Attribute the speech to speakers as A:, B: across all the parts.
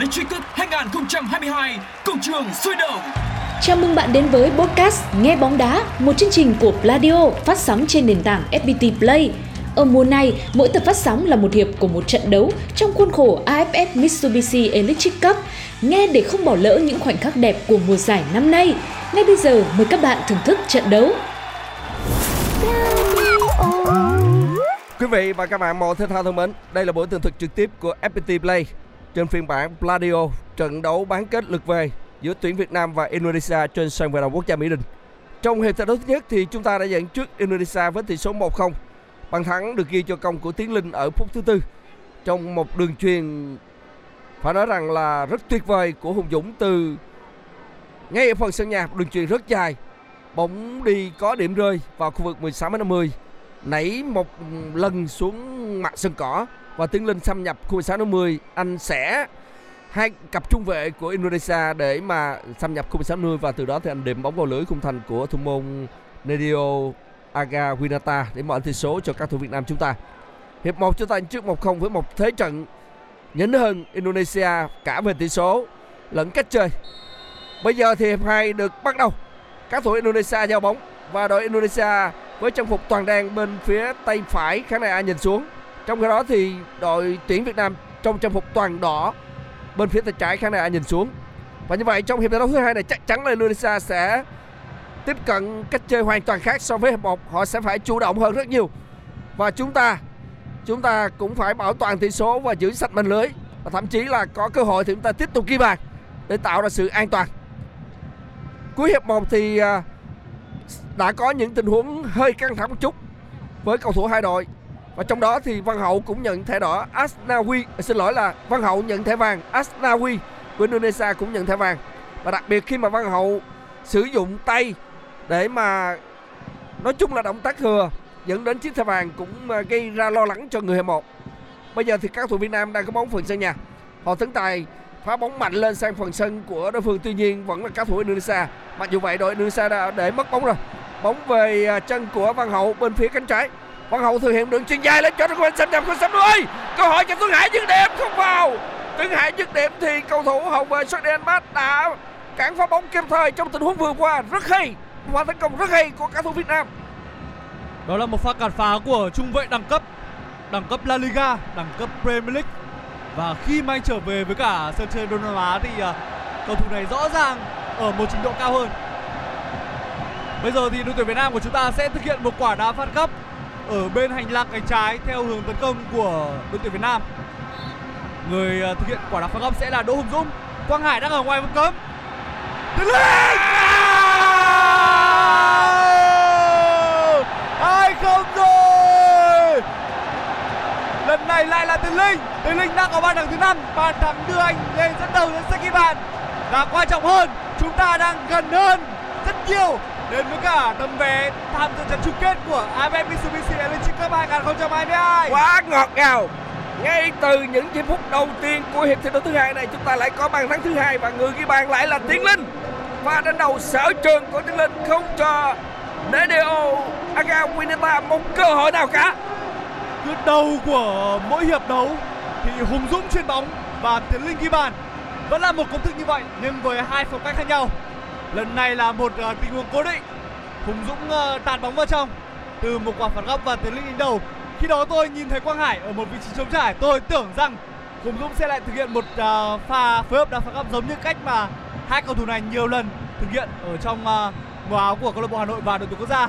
A: Electric Cup 2022 Công trường sôi động
B: Chào mừng bạn đến với podcast Nghe bóng đá, một chương trình của Pladio phát sóng trên nền tảng FPT Play. Ở mùa này, mỗi tập phát sóng là một hiệp của một trận đấu trong khuôn khổ AFF Mitsubishi Electric Cup. Nghe để không bỏ lỡ những khoảnh khắc đẹp của mùa giải năm nay. Ngay bây giờ, mời các bạn thưởng thức trận đấu.
C: Quý vị và các bạn mọi thể thao thân mến, đây là buổi tường thuật trực tiếp của FPT Play trên phiên bản Pladio, trận đấu bán kết lượt về giữa tuyển Việt Nam và Indonesia trên sân vận động quốc gia Mỹ Đình. Trong hiệp thi đấu thứ nhất thì chúng ta đã dẫn trước Indonesia với tỷ số 1-0. Bàn thắng được ghi cho công của Tiến Linh ở phút thứ tư trong một đường truyền, phải nói rằng là rất tuyệt vời của Hùng Dũng từ ngay ở phần sân nhà đường truyền rất dài, bóng đi có điểm rơi vào khu vực 16 50 nảy một lần xuống mặt sân cỏ và Tiến Linh xâm nhập khu 16 50 anh sẽ hai cặp trung vệ của Indonesia để mà xâm nhập khu 16 50 và từ đó thì anh điểm bóng vào lưới khung thành của thủ môn Nedio Aga Winata để mở tỷ số cho các thủ Việt Nam chúng ta. Hiệp 1 chúng ta trước 1-0 với một thế trận nhấn hơn Indonesia cả về tỷ số lẫn cách chơi. Bây giờ thì hiệp 2 được bắt đầu. Các thủ Indonesia giao bóng và đội Indonesia với trang phục toàn đen bên phía tay phải khán đài A nhìn xuống. Trong khi đó thì đội tuyển Việt Nam trong trang phục toàn đỏ, bên phía tay trái khán đài nhìn xuống. Và như vậy trong hiệp đấu thứ hai này chắc chắn là Indonesia sẽ tiếp cận cách chơi hoàn toàn khác so với hiệp một Họ sẽ phải chủ động hơn rất nhiều. Và chúng ta chúng ta cũng phải bảo toàn tỷ số và giữ sạch màn lưới và thậm chí là có cơ hội thì chúng ta tiếp tục ghi bàn để tạo ra sự an toàn. Cuối hiệp 1 thì à, đã có những tình huống hơi căng thẳng một chút với cầu thủ hai đội và trong đó thì Văn Hậu cũng nhận thẻ đỏ. Asnawi ờ, xin lỗi là Văn Hậu nhận thẻ vàng. Asnawi của Indonesia cũng nhận thẻ vàng. Và đặc biệt khi mà Văn Hậu sử dụng tay để mà nói chung là động tác thừa dẫn đến chiếc thẻ vàng cũng ờ, gây ra lo lắng cho người hâm mộ. Bây giờ thì các thủ Việt Nam đang có bóng phần sân nhà. Họ tấn tài, phá bóng mạnh lên sang phần sân của đối phương. Tuy nhiên vẫn là các thủ Indonesia. Mặc dù vậy đội Indonesia đã để mất bóng rồi. Bóng về ờ, chân của Văn Hậu bên phía cánh trái. Văn Hậu thực hiện đường chuyền dài lên cho đội quân xâm nhập khu sân đuôi câu hỏi cho Tuấn Hải dứt điểm không vào. Tuấn Hải dứt điểm thì cầu thủ hậu vệ Sơn Đen Mát đã cản phá bóng kịp thời trong tình huống vừa qua. Rất hay và tấn công rất hay của các thủ Việt Nam.
D: Đó là một pha cản phá của trung vệ đẳng cấp Đẳng cấp La Liga, đẳng cấp Premier League. Và khi mà anh trở về với cả sân chơi Đông Nam Á thì à, cầu thủ này rõ ràng ở một trình độ cao hơn. Bây giờ thì đội tuyển Việt Nam của chúng ta sẽ thực hiện một quả đá phạt góc ở bên hành lang cánh trái theo hướng tấn công của đội tuyển Việt Nam. Người ờ, thực hiện quả đá phạt góc sẽ là Đỗ Hùng Dũng. Quang Hải đang ở ngoài vùng cấm. Tiến Linh! Hai không rồi. Lần này lại là Tiến Linh. Tiến Linh đang ở bàn thắng thứ năm. Bàn thắng đưa anh lên dẫn đầu lên sẽ ghi bàn. Và quan trọng hơn, chúng ta đang gần hơn rất nhiều đến với cả tấm vé tham dự trận chung kết của AFF Mitsubishi Electric Cup 2022.
C: quá ngọt ngào ngay từ những giây phút đầu tiên của hiệp thi đấu thứ hai này chúng ta lại có bàn thắng thứ hai và người ghi bàn lại là Tiến Linh và đánh đầu sở trường của Tiến Linh không cho Nedio Aga Wineta một cơ hội nào cả
D: Cứ đầu của mỗi hiệp đấu thì Hùng Dũng chuyền bóng và Tiến Linh ghi bàn. Vẫn là một công thức như vậy nhưng với hai phong cách khác nhau. Lần này là một uh, tình huống cố định. Hùng Dũng uh, tạt bóng vào trong từ một quả phạt góc và Tiến Linh đánh đầu. Khi đó tôi nhìn thấy Quang Hải ở một vị trí trống trải, tôi tưởng rằng Hùng Dũng sẽ lại thực hiện một uh, pha phối hợp đá phạt góc giống như cách mà hai cầu thủ này nhiều lần thực hiện ở trong uh, màu áo của câu lạc bộ Hà Nội và đội tuyển quốc gia.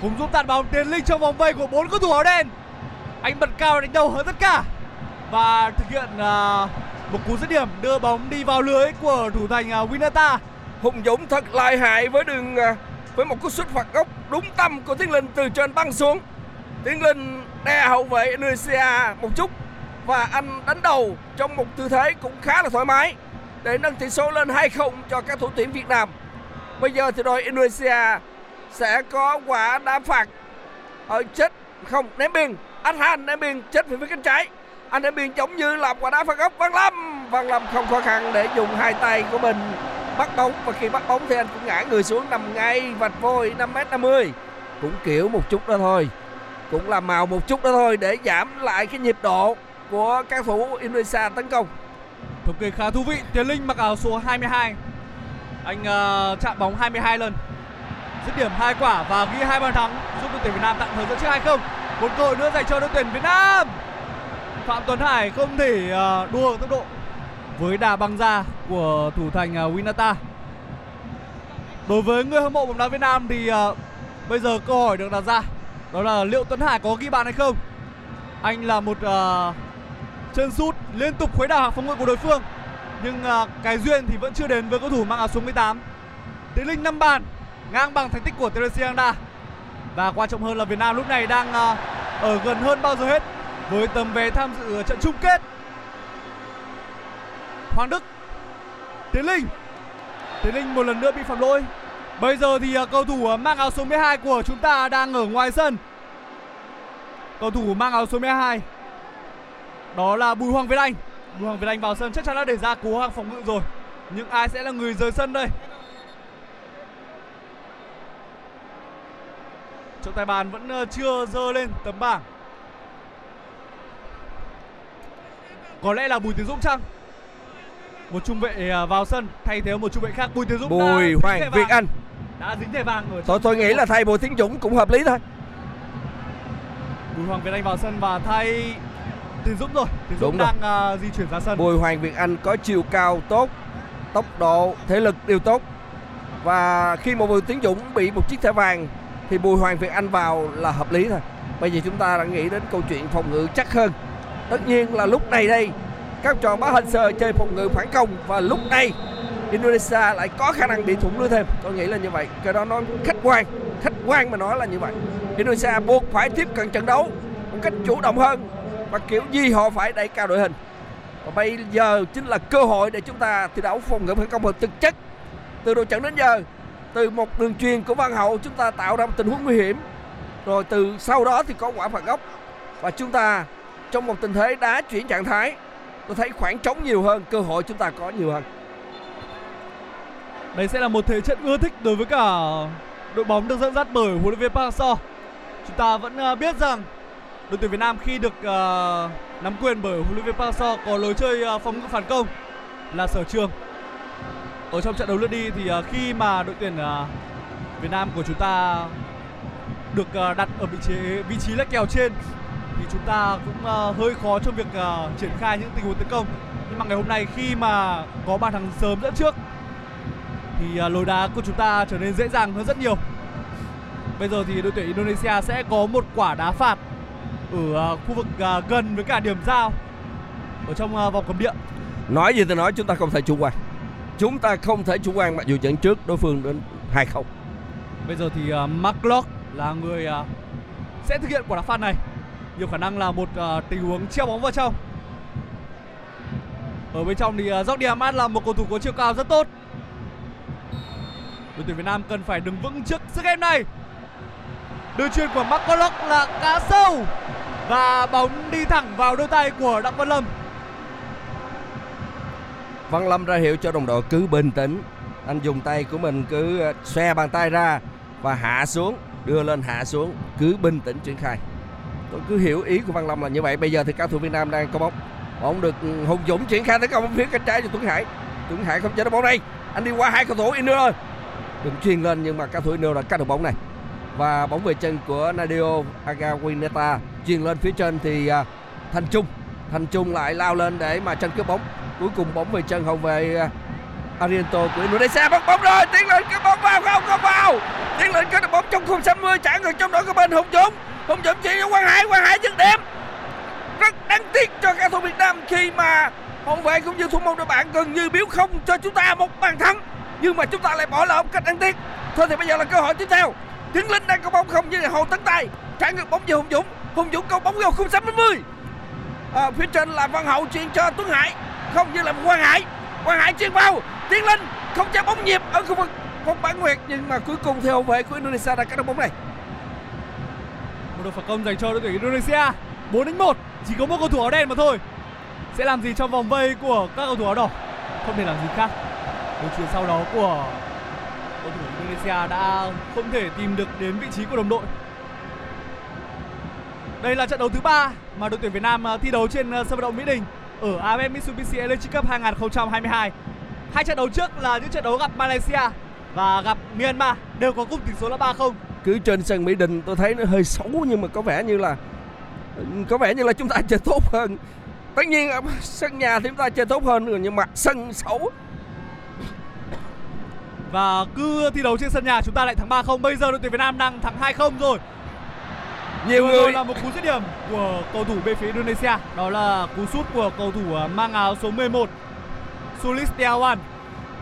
D: Hùng Dũng tạt bóng tiến linh trong vòng vây của bốn cầu thủ áo đen. Anh bật cao đánh đầu hơn tất cả và thực hiện uh, một cú dứt điểm đưa bóng đi vào lưới của thủ thành uh, Winata.
C: Hùng Dũng thật lợi hại với đường à, với một cú sút phạt góc đúng tâm của Tiến Linh từ trên băng xuống. Tiến Linh đè hậu vệ Indonesia một chút và anh đánh đầu trong một tư thế cũng khá là thoải mái để nâng tỷ số lên 2-0 cho các thủ tuyển Việt Nam. Bây giờ thì đội Indonesia sẽ có quả đá phạt. Ở chết không, ném biên. Anh Han ném biên, chết về phía cánh trái. Anh ném biên giống như là quả đá phạt góc. Văn Lâm Văn Lâm không khó khăn để dùng hai tay của mình bắt bóng và khi bắt bóng thì anh cũng ngã người xuống nằm ngay vạch vôi 5m50 cũng kiểu một chút đó thôi cũng làm màu một chút đó thôi để giảm lại cái nhịp độ của các thủ Indonesia tấn công
D: Thống kê khá thú vị, Tiến Linh mặc áo số 22. Anh uh, chạm bóng 22 lần. Dứt điểm hai quả và ghi hai bàn thắng giúp đội tuyển Việt Nam tạm thời dẫn trước 2-0. Một cơ hội nữa dành cho đội tuyển Việt Nam. Phạm Tuấn Hải không thể uh, đua tốc độ với đà băng ra của thủ thành à, Winata. Đối với người hâm mộ bóng đá Việt Nam thì uh, bây giờ câu hỏi được đặt ra đó là liệu Tuấn Hải có ghi bàn hay không? Anh là một uh, chân sút liên tục khuấy đảo hàng phòng ngự của đối phương nhưng uh, cái duyên thì vẫn chưa đến với cầu thủ mang áo số 18 Tiến Linh 5 bàn ngang bằng thành tích của Teresi Anda và quan trọng hơn là Việt Nam lúc này đang uh, ở gần hơn bao giờ hết với tấm vé tham dự trận chung kết Hoàng Đức. Tiến Linh. Tiến Linh một lần nữa bị phạm lỗi. Bây giờ thì à, cầu thủ à, mang áo số 12 của chúng ta đang ở ngoài sân. Cầu thủ mang áo số 12 Đó là Bùi Hoàng Việt Anh. Bùi Hoàng Việt Anh vào sân chắc chắn đã để ra cố hàng phòng ngự rồi. Nhưng ai sẽ là người rời sân đây? Trọng tài bàn vẫn à, chưa dơ lên tấm bảng. Có lẽ là Bùi Tiến Dũng chăng? Một trung vệ uh, vào sân thay thế một trung vệ khác. Bùi Tiến Dũng
C: Bùi Hoàng Việt. Anh.
D: Đã dính thẻ vàng ở
C: tôi tôi nghĩ là thay Bùi Tiến Dũng cũng hợp lý thôi.
D: Bùi Hoàng Việt Anh vào sân và thay Tiến Dũng rồi. Tiến Dũng
C: Đúng rồi.
D: đang uh, di chuyển ra sân.
C: Bùi Hoàng Việt Anh có chiều cao tốt tốc độ thể lực đều tốt. Và khi mà Bùi Tiến Dũng bị một chiếc thẻ vàng thì Bùi Hoàng Việt Anh vào là hợp lý thôi. Bây giờ chúng ta đã nghĩ đến câu chuyện phòng ngự chắc hơn. Tất nhiên là lúc này đây các trò bá hình sờ chơi phòng ngự phản công. Và lúc này, Indonesia lại có khả năng bị thủng lưới thêm. Tôi nghĩ là như vậy. Cái đó nó khách quan. Khách quan mà nói là như vậy. Indonesia buộc phải tiếp cận trận đấu một cách chủ động hơn. Và kiểu gì họ phải đẩy cao đội hình. Và bây giờ chính là cơ hội để chúng ta thi đấu phòng ngự phản công hợp thực chất. Từ đội trận đến giờ, từ một đường truyền của Văn Hậu, chúng ta tạo ra một tình huống nguy hiểm. Rồi từ sau đó thì có quả phạt góc. Và chúng ta trong một tình thế đá chuyển trạng thái tôi thấy khoảng trống nhiều hơn cơ hội chúng ta có nhiều hơn
D: Đây sẽ là một thế trận ưa thích đối với cả đội bóng được dẫn dắt bởi huấn luyện viên Park Hang-seo. Chúng ta vẫn à, biết rằng đội tuyển Việt Nam khi được uh, nắm quyền bởi huấn luyện viên Park Hang-seo có lối chơi uh, phòng ngự phản công là sở trường. Ở trong trận đấu lượt đi thì uh, khi mà đội tuyển uh, Việt Nam của chúng ta được đặt ở vị trí vị trí là kèo trên thì chúng ta cũng ờ, hơi khó trong việc ờ, triển khai những tình huống tấn công. Nhưng mà ngày hôm nay khi mà có bàn thắng sớm dẫn trước thì à, lối đá của chúng ta trở nên dễ dàng hơn rất nhiều. Bây giờ thì đội tuyển Indonesia sẽ có một quả đá phạt ở khu vực gần với cả điểm giao ở trong vòng cấm địa.
C: nói gì thì nói chúng ta không thể chủ quan chúng ta không thể chủ quan mặc dù trận trước đối phương đến 2-0
D: Bây giờ thì Mark là người sẽ thực hiện quả đá phạt này. Nhiều khả năng là một uh, tình huống treo bóng vào trong. Ở bên trong thì uh, Jordi Amat là một cầu thủ có chiều cao rất tốt. Đội tuyển Việt Nam cần phải đứng vững trước sức ép này. Đường chuyền của Mark là cá sâu và bóng đi thẳng vào đôi tay của Đặng Văn Lâm.
C: Văn Lâm ra hiệu cho đồng đội cứ bình tĩnh anh dùng tay của mình cứ ờ, xòe bàn tay ra và hạ xuống đưa lên hạ xuống cứ bình tĩnh triển khai tôi cứ hiểu ý của Văn Lâm là như vậy. Bây giờ thì cao thủ Việt Nam đang có bóng. Bóng được ừ, Hùng Dũng triển khai tấn công phía cánh trái cho Tuấn Hải. Tuấn Hải không chơi được bóng đây. Anh đi qua hai cầu thủ Inner. Rồi đừng truyền lên nhưng mà cao thủ Inner đã cắt được bóng này. Và bóng về chân của Nadio Agawineta truyền lên phía trên thì à, thành Trung. Thành Trung lại lao lên để mà tranh cướp bóng. Cuối cùng bóng về chân hậu vệ à, Ariento của Indonesia. Bắt bóng rồi tiến lên cái bóng vào không không vào. Tiến lên cái bóng trong khung 60 trả người trong đó của bên hùng dũng không chậm chỉ cho quang hải quang hải dứt điểm. Rất đáng tiếc cho các thủ Việt Nam khi mà hậu vệ cũng như thủ môn đội bạn gần như biếu không cho chúng ta một bàn thắng. Nhưng mà chúng ta lại bỏ lỡ một cách đáng tiếc. Thôi thì bây giờ là cơ hội tiếp theo. Tiến linh đang có bóng không như là hồ tấn tài. Trả ngược bóng về hùng dũng. Hùng dũng câu bóng vào khung 60 à, phía trên là văn hậu chuyền cho tuấn hải. Không như là quang hải. Quang hải chuyền vào. Tiến linh không chạm bóng nhịp ở khu vực vòng bán nguyệt. Nhưng mà cuối cùng thì hậu vệ của indonesia đã cắt được bóng này.
D: Một đội phản công dành cho đội tuyển Indonesia. 4 đánh 1 Chỉ có một cầu thủ áo đen mà thôi. Sẽ làm gì trong vòng vây của các cầu thủ áo đỏ? Không thể làm gì khác. Đường chuyền sau đó của cầu thủ Indonesia đã không thể tìm được đến vị trí của đồng đội. Đây là trận đấu thứ ba mà đội tuyển Việt Nam à, thi đấu trên à, sân vận động Mỹ Đình ở AFF Mitsubishi Electric Cup 2022 Hai trận đấu trước là những trận đấu gặp Malaysia và gặp Myanmar, đều có cùng tỷ số là 3-0
C: cứ trên sân mỹ đình tôi thấy nó hơi xấu nhưng mà có vẻ như là có vẻ như là chúng ta chơi tốt hơn. Tất nhiên sân nhà thì chúng ta chơi tốt hơn nhưng mà sân xấu.
D: Và cứ thi đấu trên sân nhà chúng ta lại thắng 3-0 Bây giờ đội tuyển Việt Nam đang thắng 2-0 rồi.
C: Nhiều người
D: là một cú dứt điểm của cầu thủ bên phía Indonesia. Đó là cú sút của cầu thủ à, mang áo số 11 Sulis Setiawan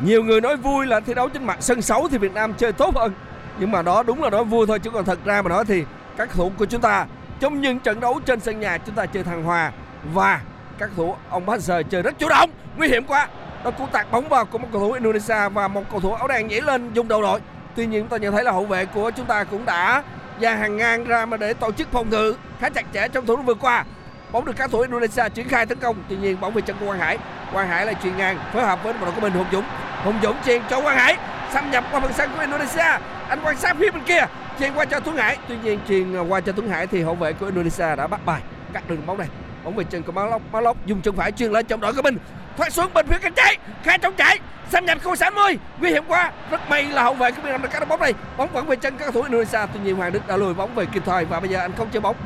C: nhiều người nói vui là thi đấu trên mặt sân xấu thì Việt Nam chơi tốt hơn nhưng mà đó đúng là nói vui thôi, chứ còn thật ra mà nói thì các thủ của chúng ta trong những trận đấu trên sân nhà chúng ta chơi thăng hòa và các thủ ông Passer chơi rất chủ động, nguy hiểm quá. Đó, cú tạt bóng vào của một cầu thủ Indonesia và một cầu thủ áo đen nhảy lên dùng đầu đội. Tuy nhiên, chúng ta nhận thấy là hậu vệ của chúng ta cũng đã ra hàng ngang ra mà để tổ chức phòng ngự khá chặt chẽ trong thủ vừa qua. Bóng được các thủ Indonesia triển khai tấn công. Tuy nhiên, bóng về chân của Quang Hải. Quang Hải lại chuyền ngang phối hợp với đội của mình Hùng Dũng. Hùng Dũng chuyền cho Quang Hải, xâm nhập qua phần sân của Indonesia anh quan sát phía bên kia. Chuyền qua cho Tuấn Hải. Tuy nhiên chuyền à, qua cho Tuấn Hải thì hậu vệ của Indonesia đã bắt bài. Cắt đường bóng này. Bóng về chân của Máu Lóc Máu Lóc dùng chân phải chuyền lên trong đội của mình. Thoát xuống bên phía cánh trái. Khai trong chạy xâm nhập khu 60 nguy hiểm quá. Rất may là hậu vệ của Việt Nam đã cắt được bóng này. Bóng vẫn về chân các cầu thủ Indonesia. Tuy nhiên, Hoàng Đức đã lùi bóng về kịp thời và bây giờ anh không chơi bóng.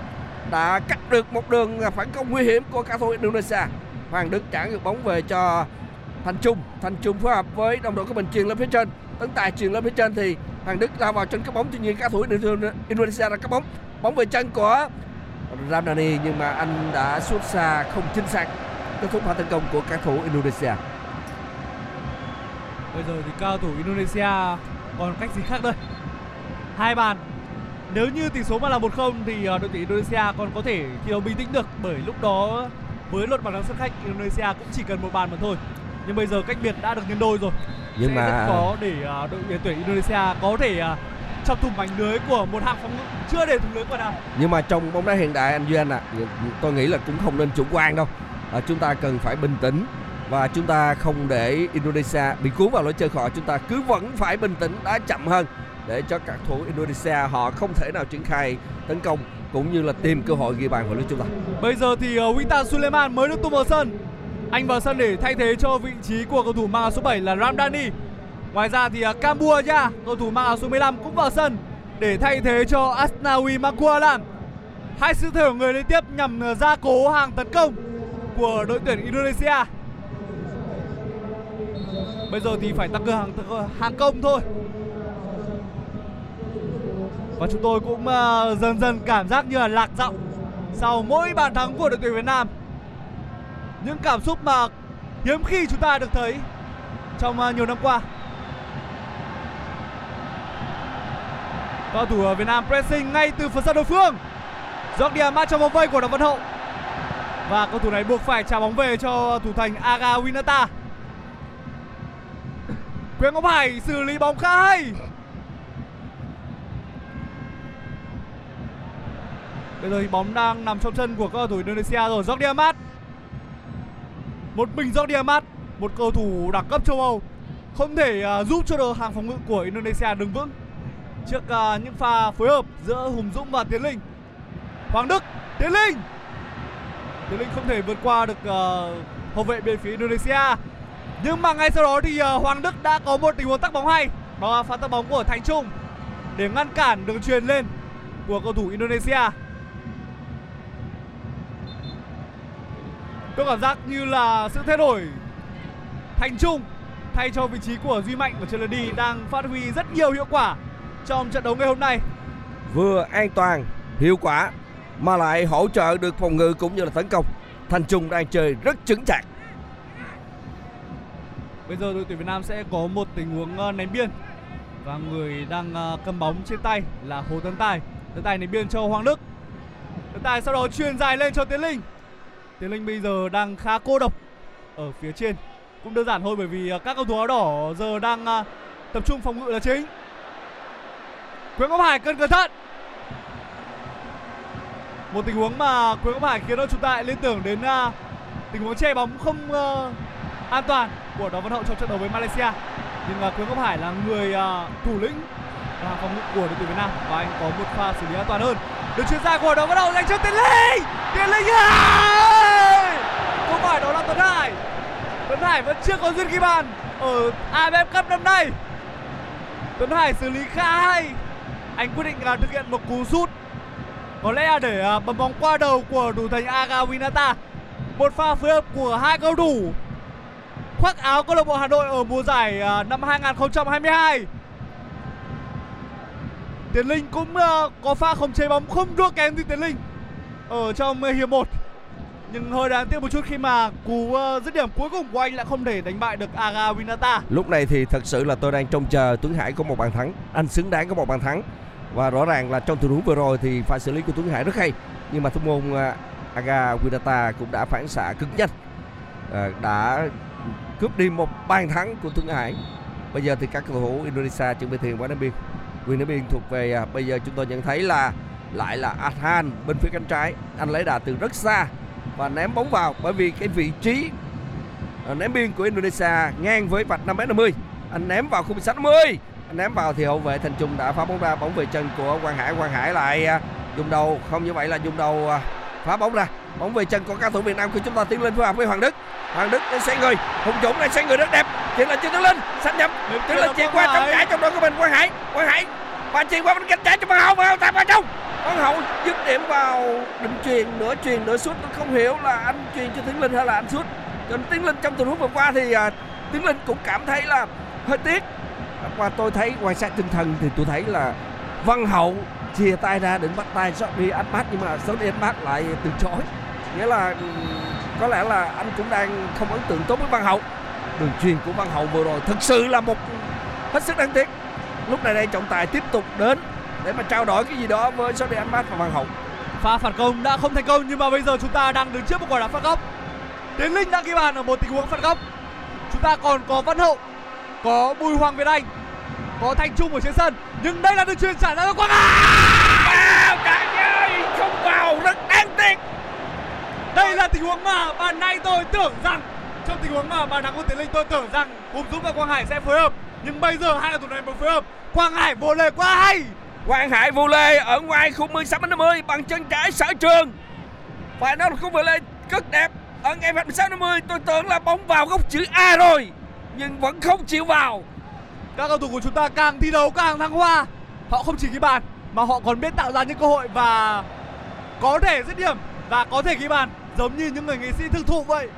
C: Đã cắt được một đường phản công nguy hiểm của các thủ Indonesia. Hoàng Đức trả ngược bóng về cho Thành Trung. Thành Trung phối hợp với đồng đội của mình truyền lên phía trên. Tấn tài truyền lên phía trên thì Hoàng Đức lao vào chân cắt bóng, tuy nhiên các thủ Indonesia đã cắt bóng bóng về chân của Ramdani nhưng mà anh đã xuất xa không chính xác. Kết thúc pha tấn công của các thủ Indonesia.
D: Bây giờ thì cao thủ Indonesia còn cách gì khác đây? Hai bàn. Nếu như tỷ số mà là 1-0 thì ờ, đội tuyển Indonesia còn có thể thi đấu bình tĩnh được, Bởi lúc đó với luật bàn thắng sân khách, Indonesia cũng chỉ cần một bàn mà thôi. Nhưng bây giờ cách biệt đã được nhân đôi rồi.
C: Nhưng
D: Sẽ
C: mà
D: rất khó để ờ, đội tuyển Indonesia có thể ờ, chọc thủng mảnh lưới của một hàng phòng ngự chưa để thủng lưới của nào
C: nhưng mà trong bóng đá hiện đại anh Duy Anh ạ tôi nghĩ là cũng không nên chủ quan đâu. À, chúng ta cần phải bình tĩnh và chúng ta không để Indonesia bị cuốn vào lối chơi họ. Chúng ta cứ vẫn phải bình tĩnh đá chậm hơn để cho các thủ Indonesia họ không thể nào triển khai tấn công cũng như là tìm cơ hội ghi bàn vào lưới chúng ta.
D: Bây giờ thì uh, Witan Suleiman mới được tung vào sân anh vào sân để thay thế cho vị trí của cầu thủ mang áo số 7 là Ramdani. Ngoài ra thì à, Kambua Nha, cầu thủ mang áo số 15 cũng vào sân Để thay thế cho Asnawi Makualam Hai sự thay người liên tiếp nhằm à, gia cố hàng tấn công của đội tuyển Indonesia. Bây giờ thì phải tăng cường hàng, hàng công thôi. Và chúng tôi cũng uh, dần dần cảm giác như là lạc giọng Sau mỗi bàn thắng của đội tuyển Việt Nam. Những cảm xúc mà hiếm khi chúng ta được thấy Trong à, nhiều năm qua. Cầu thủ Việt Nam pressing ngay từ phần sân đối phương. Jordi Amat trong vòng vây của Đặng Văn Hậu. Và cầu thủ này buộc phải trả bóng về cho thủ thành Aga Winata. Quyền Ngọc Hải xử lý bóng khá hay. Bây giờ thì bóng đang nằm trong chân của cầu thủ Indonesia rồi. Jordi Amat một bình Jordi Diamat Một cầu thủ đẳng cấp châu Âu Không thể uh, giúp cho được hàng phòng ngự của Indonesia đứng vững. Trước uh, những pha phối hợp giữa Hùng Dũng và Tiến Linh Hoàng Đức Tiến Linh. Tiến Linh không thể vượt qua được uh, hậu vệ bên phía Indonesia. Nhưng mà ngay sau đó thì uh, Hoàng Đức đã có một tình huống tắc bóng hay. Đó là pha tắc bóng của Thành Trung Để ngăn cản đường truyền lên của cầu thủ Indonesia. Tôi cảm giác như là sự thay đổi Thành Trung thay cho vị trí của Duy Mạnh và Trần Đi đang phát huy rất nhiều hiệu quả trong trận đấu ngày hôm nay.
C: Vừa an toàn, hiệu quả mà lại hỗ trợ được phòng ngự cũng như là tấn công. Thành Trung đang chơi rất chững chạc.
D: Bây giờ đội tuyển Việt Nam sẽ có một tình huống ờ, ném biên và người đang ờ, cầm bóng trên tay là Hồ Tấn Tài. Tấn Tài ném biên cho Hoàng Đức. Tấn Tài sau đó truyền dài lên cho Tiến Linh. Tiến Linh bây giờ đang khá cô độc ở phía trên. Cũng đơn giản thôi bởi vì à, các cầu thủ áo đỏ giờ đang à, tập trung phòng ngự là chính. Nguyễn Ngọc Hải cần cẩn thận. Một tình huống mà Nguyễn Ngọc Hải khiến cho chúng ta lại liên tưởng đến à, tình huống che bóng không ờ, an toàn của Đào Văn Hậu trong trận đấu với Malaysia. Nhưng uh, Quế Ngọc Hải là người ờ, thủ lĩnh hàng phòng ngự của đội tuyển Việt Nam và anh có một pha xử lý an toàn hơn. Được chuyển ra của Đào bắt đầu dành cho Tiến Linh. Tiến Linh ơi! Không phải, đó là Tuấn Hải. Tuấn Hải vẫn chưa có duyên ghi bàn ở AFF Cup năm nay. Tuấn Hải xử lý khá hay. Anh quyết định là thực hiện một cú sút có lẽ là để à, bấm bóng qua đầu của thủ thành Aga Winata. Một pha phối hợp của hai cầu thủ khoác áo câu lạc bộ Hà Nội ở mùa giải à, năm 2022. Tiến Linh cũng uh, có pha khống chế bóng không thua kém gì Tiến Linh ở trong ờ, hiệp 1. Nhưng hơi đáng tiếc một chút khi mà cú ờ, dứt điểm cuối cùng của anh lại không thể đánh bại được Aga Winata.
C: Lúc này thì thật sự là tôi đang trông chờ Tuấn Hải có một bàn thắng. Anh xứng đáng có một bàn thắng. Và rõ ràng là trong tình huống vừa rồi thì pha xử lý của Tuấn Hải rất hay. Nhưng mà thủ môn Aga Winata cũng đã phản xạ cực nhanh. À, đã cướp đi một bàn thắng của Tuấn Hải. Bây giờ thì các cầu thủ Indonesia chuẩn bị thiền quá đá biên. Quyền đá biên thuộc về à, bây giờ chúng tôi nhận thấy là lại là Athan bên phía cánh trái. Anh lấy đà từ rất xa và ném bóng vào bởi vì cái vị trí à, ném biên của Indonesia ngang với vạch 5m50. Anh ném vào khung 60. Anh ném vào thì hậu vệ Thành Trung đã phá bóng ra bóng về chân của Quang Hải. Quang Hải lại à, dùng đầu không như vậy là dùng đầu à, phá bóng ra. Bóng về chân của các thủ Việt Nam của chúng ta tiến lên phối hợp với Hoàng Đức. Hoàng Đức đang xoay người, Hùng Dũng đang xoay người rất đẹp. Chuyển lên cho Tiến Linh, xanh nhập Tiến Linh chuyển qua trong trái trong đó của mình Quang Hải. Quang Hải và chuyền qua bên cánh trái cho Văn Hậu, Văn Hậu tạt vào trong. Văn Hậu dứt điểm vào định truyền nửa truyền nửa sút không hiểu là anh truyền cho Tiến Linh hay là anh sút. Cho Tiến Linh trong tình huống vừa qua thì à, Tiến Linh cũng cảm thấy là hơi tiếc. Và tôi thấy quan sát tinh thần thì tôi thấy là Văn Hậu chia tay ra định bắt tay Jordi Ahmad nhưng mà Jordi Ahmad lại từ chối. Nghĩa là ừ, có lẽ là anh cũng đang không ấn tượng tốt với Văn Hậu. Đường truyền của Văn Hậu vừa rồi thực sự là một hết sức đáng tiếc. Lúc này đây trọng tài tiếp tục đến để mà trao đổi cái gì đó với Jordi Ahmad và Văn Hậu.
D: Pha phản công đã không thành công nhưng mà bây giờ chúng ta đang đứng trước một quả đá phạt góc. Tiến Linh đã ghi bàn ở một tình huống phạt góc. Chúng ta còn có Văn Hậu, có Bùi Hoàng Việt Anh, có Thanh Trung ở trên sân. Nhưng đây là đường truyền trả ra cho Quang Hải.
C: Vào cả ơi, không vào rất đáng tiếc.
D: Đây là tình huống mà bàn nay tôi tưởng rằng trong tình huống mà bàn thắng của Tiến Linh tôi tưởng rằng Hùng Dũng và Quang Hải sẽ phối hợp. Nhưng bây giờ hai cầu thủ này mới phối hợp. Quang Hải vô lề quá hay.
C: Quang Hải vô lê ở ngoài khung 16 50 bằng chân trái sở trường. Phải nói là khung vô lê rất đẹp. Ở ngay vạch 16 50 tôi tưởng là bóng vào góc chữ A rồi. Nhưng vẫn không chịu vào.
D: Các cầu thủ của chúng ta càng thi đấu càng thăng hoa. Họ không chỉ ghi bàn mà họ còn biết tạo ra những cơ hội và có thể dứt điểm và có thể ghi bàn giống như những người nghệ sĩ thực thụ vậy.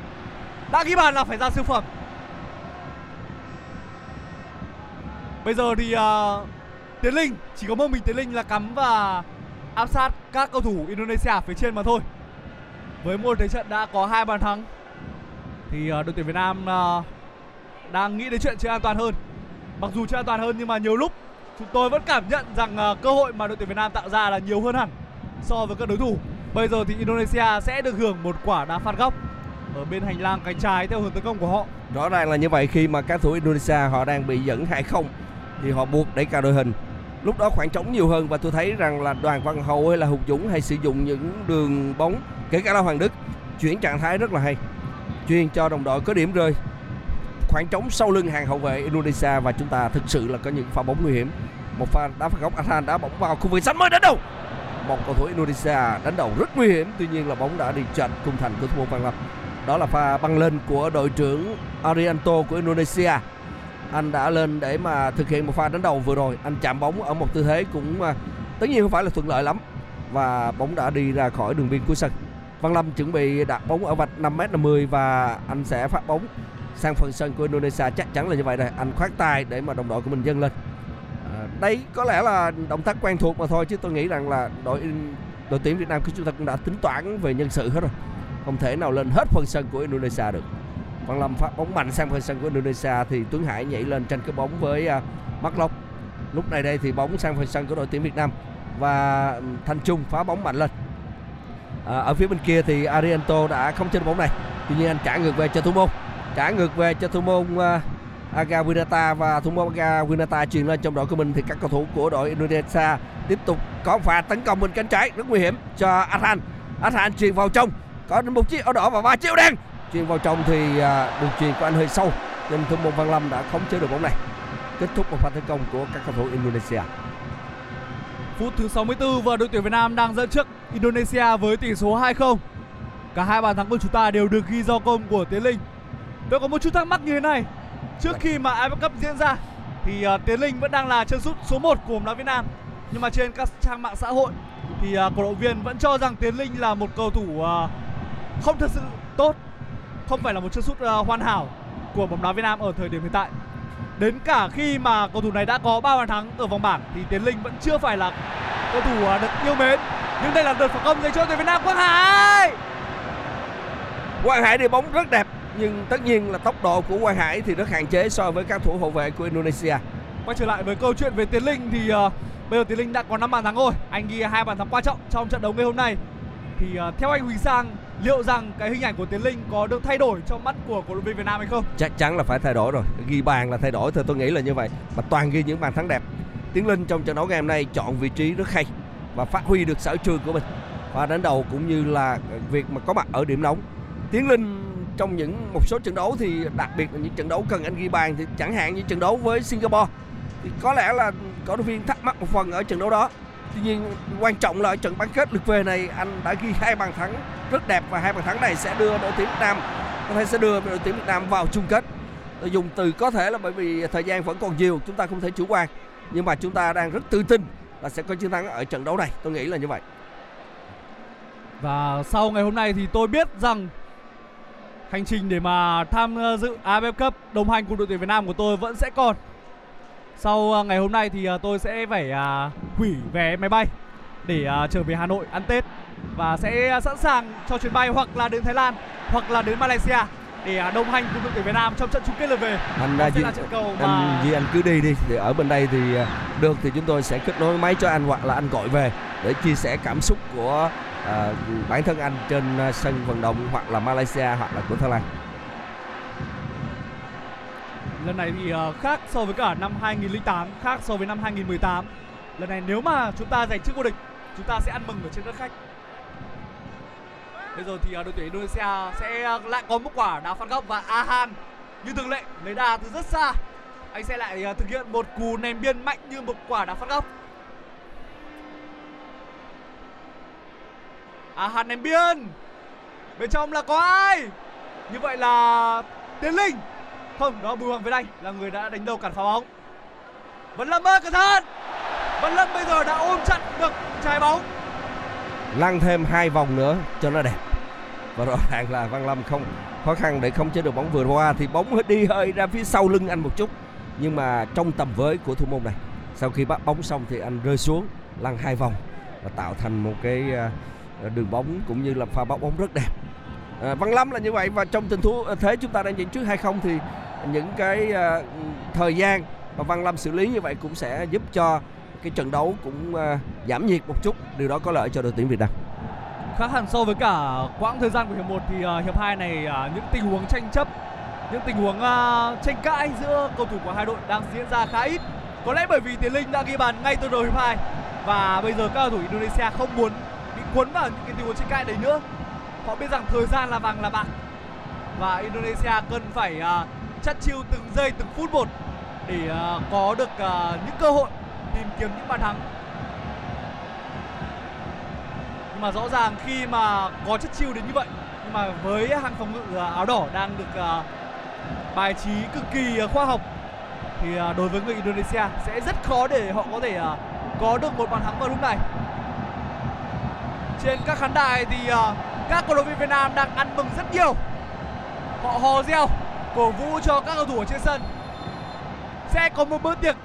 D: Đã ghi bàn là phải ra siêu phẩm. Bây giờ thì uh, Tiến Linh chỉ có một mình Tiến Linh là cắm và áp sát các cầu thủ Indonesia phía trên mà thôi. Với một thế trận đã có hai bàn thắng thì uh, đội tuyển Việt Nam uh, đang nghĩ đến chuyện chơi an toàn hơn. Mặc dù chơi an toàn hơn nhưng mà nhiều lúc chúng tôi vẫn cảm nhận rằng uh, cơ hội mà đội tuyển Việt Nam tạo ra là nhiều hơn hẳn so với các đối thủ. Bây giờ thì Indonesia sẽ được hưởng một quả đá phạt góc ở bên hành lang cánh trái theo hướng tấn công của họ.
C: Rõ ràng là như vậy khi mà các thủ Indonesia họ đang bị dẫn 2-0 thì họ buộc đẩy cao đội hình. Lúc đó khoảng trống nhiều hơn và tôi thấy rằng là Đoàn Văn Hậu hay là Hùng Dũng hay sử dụng những đường bóng, kể cả là Hoàng Đức, chuyển trạng thái rất là hay. chuyên cho đồng đội có điểm rơi. Khoảng trống sau lưng hàng hậu vệ Indonesia và chúng ta thực sự là có những pha bóng nguy hiểm. Một pha đá phạt góc Athan đá bóng vào khu vực sân mới đánh đầu. Một cầu thủ Indonesia đánh đầu rất nguy hiểm, tuy nhiên là bóng đã đi chệch khung thành của thủ môn Văn Lâm. Đó là pha băng lên của đội trưởng Arianto của Indonesia. Anh đã lên để mà thực hiện một pha đánh đầu vừa rồi. Anh chạm bóng ở một tư thế cũng à, tất nhiên không phải là thuận lợi lắm. Và bóng đã đi ra khỏi đường biên cuối sân. Văn Lâm chuẩn bị đặt bóng ở vạch 5m50 và anh sẽ phát bóng sang phần sân của Indonesia chắc chắn là như vậy rồi anh khoát tay để mà đồng đội của mình dâng lên à, đây có lẽ là động tác quen thuộc mà thôi chứ tôi nghĩ rằng là đội đội tuyển Việt Nam của chúng ta cũng đã tính toán về nhân sự hết rồi không thể nào lên hết phần sân của Indonesia được Văn Lâm phát bóng mạnh sang phần sân của Indonesia thì Tuấn Hải nhảy lên tranh cái bóng với uh, Mark Lộc lúc này đây thì bóng sang phần sân của đội tuyển Việt Nam và Thanh Trung phá bóng mạnh lên. À, ở phía bên kia thì Arianto đã không chơi bóng này. Tuy nhiên anh trả ngược về cho thủ môn. Trả ngược về cho thủ môn uh, Aga Winata và thủ môn Aga Winata truyền lên trong đội của mình thì các cầu thủ của đội Indonesia tiếp tục có pha tấn công bên cánh trái rất nguy hiểm cho Athan Athan truyền vào trong có một chiếc áo đỏ và ba chiếc áo đen chuyền vào trong thì à, đường truyền của anh hơi sâu nên thủ môn Văn Lâm đã khống chế được bóng này kết thúc một pha tấn công của các cầu thủ Indonesia
D: Phút thứ 64 và đội tuyển Việt Nam đang dẫn trước Indonesia với tỷ số 2-0. Cả hai bàn thắng của chúng ta đều được ghi do công của Tiến Linh. Tôi có một chút thắc mắc như thế này. Trước khi mà AFF Cup diễn ra thì uh, Tiến Linh vẫn đang là chân sút số 1 của bóng đá Việt Nam. Nhưng mà trên các trang mạng xã hội thì uh, cổ động viên vẫn cho rằng Tiến Linh là một cầu thủ uh, không thật sự tốt, không phải là một chân sút uh, hoàn hảo của bóng đá Việt Nam ở thời điểm hiện tại. Đến cả khi mà cầu thủ này đã có 3 bàn thắng ở vòng bảng thì Tiến Linh vẫn chưa phải là cầu thủ à, được yêu mến. Nhưng đây là đợt phản công dành cho tuyển Việt Nam Quang Hải.
C: Quang Hải đi bóng rất đẹp nhưng tất nhiên là tốc độ của Quang Hải thì rất hạn chế so với các thủ hậu vệ của Indonesia.
D: Quay trở lại với câu chuyện về Tiến Linh thì uh, bây giờ Tiến Linh đã có 5 bàn thắng rồi. Anh ghi hai bàn thắng quan trọng trong trận đấu ngày hôm nay. Thì uh, theo anh Huỳnh Sang liệu rằng cái hình ảnh của Tiến Linh có được thay đổi trong mắt của cổ động viên Việt Nam hay không?
C: Chắc chắn là phải thay đổi rồi. Ghi bàn là thay đổi thôi, tôi nghĩ là như vậy. Và toàn ghi những bàn thắng đẹp. Tiến Linh trong trận đấu ngày hôm nay chọn vị trí rất hay và phát huy được sở trường của mình. Và đánh đầu cũng như là việc mà có mặt ở điểm nóng. Tiến Linh trong những, một số trận đấu thì đặc biệt là những trận đấu cần anh ghi bàn thì chẳng hạn như trận đấu với Singapore, thì có lẽ là cổ động viên thắc mắc một phần ở trận đấu đó Tuy nhiên quan trọng là ở trận bán kết lượt về này anh đã ghi hai bàn thắng rất đẹp và hai bàn thắng này sẽ đưa đội tuyển Việt Nam có thể sẽ đưa đội tuyển Việt Nam vào chung kết. Tôi dùng từ có thể là bởi vì thời gian vẫn còn nhiều, chúng ta không thể chủ quan. Nhưng mà chúng ta đang rất tự tin là sẽ có chiến thắng ở trận đấu này. Tôi nghĩ là như vậy.
D: Và sau ngày hôm nay thì tôi biết rằng hành trình để mà tham dự AFF Cup đồng hành cùng đội tuyển Việt Nam của tôi vẫn sẽ còn. Sau à, ngày hôm nay thì à, tôi sẽ phải à, hủy vé máy bay để trở về Hà Nội ăn Tết và sẽ sẵn sàng cho chuyến bay hoặc là đến Thái Lan hoặc là đến Malaysia để đồng hành cùng đội tuyển Việt Nam trong trận chung kết lượt về.
C: Anh Duy, là trận cầu mà... anh Duy anh cứ đi đi thì ở bên đây thì được thì chúng tôi sẽ kết nối máy cho anh hoặc là anh gọi về để chia sẻ cảm xúc của uh, bản thân anh trên sân vận động hoặc là Malaysia hoặc là của Thái Lan.
D: Lần này thì ờ, khác so với cả năm 2008, khác so với năm 2018. Lần này nếu mà chúng ta giành chức vô địch, chúng ta sẽ ăn mừng ở trên đất khách. Bây giờ thì ờ, đội tuyển Indonesia sẽ ờ, lại có một quả đá phạt góc và Ahan như thường lệ lấy đà từ rất xa. Anh sẽ lại thực hiện một cú ném biên mạnh như một quả đá phạt góc. Ahan ném biên. Bên trong là có ai? Như vậy là Tiến Linh không, đó Bùi Hoàng Việt Anh là người đã đánh đầu cản phá bóng. Văn Lâm ơi cẩn thận. Văn Lâm bây giờ đã ôm chặt được trái bóng.
C: Lăn thêm hai vòng nữa cho nó đẹp. Và rõ ràng là Văn Lâm không khó khăn để không chế được bóng vừa qua thì bóng đi hơi ra phía sau lưng anh một chút. Nhưng mà trong tầm với của thủ môn này, sau khi bắt bóng xong thì anh rơi xuống lăn hai vòng và tạo thành một cái à, đường bóng cũng như là pha bóng bóng rất đẹp. À, Văn Lâm là như vậy và trong tình huống à, thế chúng ta đang dẫn trước hay không thì những cái uh, thời gian mà Văn Lâm xử lý như vậy cũng sẽ giúp cho cái trận đấu cũng uh, giảm nhiệt một chút. Điều đó có lợi cho đội tuyển Việt Nam.
D: Khác hẳn so với cả quãng thời gian của hiệp 1 thì uh, hiệp 2 này uh, những tình huống tranh chấp những tình huống uh, tranh cãi giữa cầu thủ của hai đội đang diễn ra khá ít. Có lẽ bởi vì Tiến Linh đã ghi bàn ngay từ đầu hiệp 2 và bây giờ các cầu thủ Indonesia không muốn bị cuốn vào những cái tình huống tranh cãi đấy nữa. Họ biết rằng thời gian là vàng là bạc và Indonesia cần phải uh, chắt chiu từng giây từng phút một để uh, có được uh, những cơ hội tìm kiếm những bàn thắng. Nhưng mà rõ ràng khi mà có chất chiêu đến như vậy nhưng mà với hàng phòng ngự à, áo đỏ đang được uh, bài trí cực kỳ khoa học thì uh, đối với người Indonesia sẽ rất khó để họ có thể uh, có được một bàn thắng vào lúc này. Trên các khán đài thì uh, các cổ động viên Việt Nam đang ăn mừng rất nhiều. Họ hò reo cổ vũ cho các cầu thủ ở trên sân. Sẽ có một bữa tiệc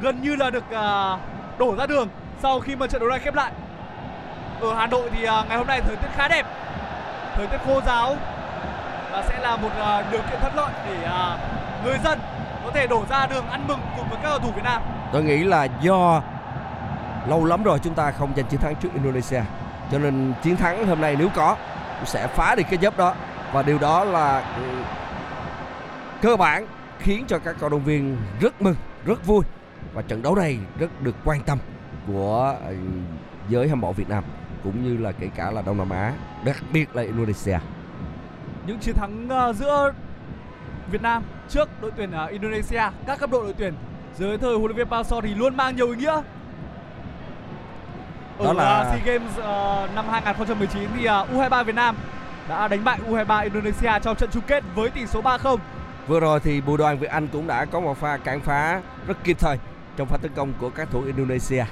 D: gần như là được à, đổ ra đường sau khi mà trận đấu này khép lại. Ở Hà Nội thì à, ngày hôm nay thời tiết khá đẹp. Thời tiết khô giáo và sẽ là một à, điều kiện thuận lợi để người dân có thể đổ ra đường ăn mừng cùng với các cầu thủ Việt Nam.
C: Tôi nghĩ là do lâu lắm rồi chúng ta không giành chiến thắng trước Indonesia. Cho nên chiến thắng hôm nay nếu có cũng sẽ phá đi cái dấp đó. Và điều đó là ừ, cơ bản khiến cho các cổ động viên rất mừng, rất vui. Và trận đấu này rất được quan tâm của ừ, giới hâm mộ Việt Nam cũng như là kể cả là Đông Nam Á, đặc biệt là Indonesia.
D: những chiến thắng à, giữa Việt Nam trước đội tuyển à, Indonesia các cấp độ đội tuyển dưới thời huấn luyện viên Park Hang-seo thì luôn mang nhiều ý nghĩa. Ở
C: Đó là-
D: SEA Games năm 2019 thì à, U23 Việt Nam đã đánh bại U23 Indonesia trong trận chung kết với tỷ số 3-0
C: Vừa rồi thì Bùi Đoàn Việt Anh cũng đã có một pha cản phá rất kịp thời trong pha tấn công của các thủ Indonesia.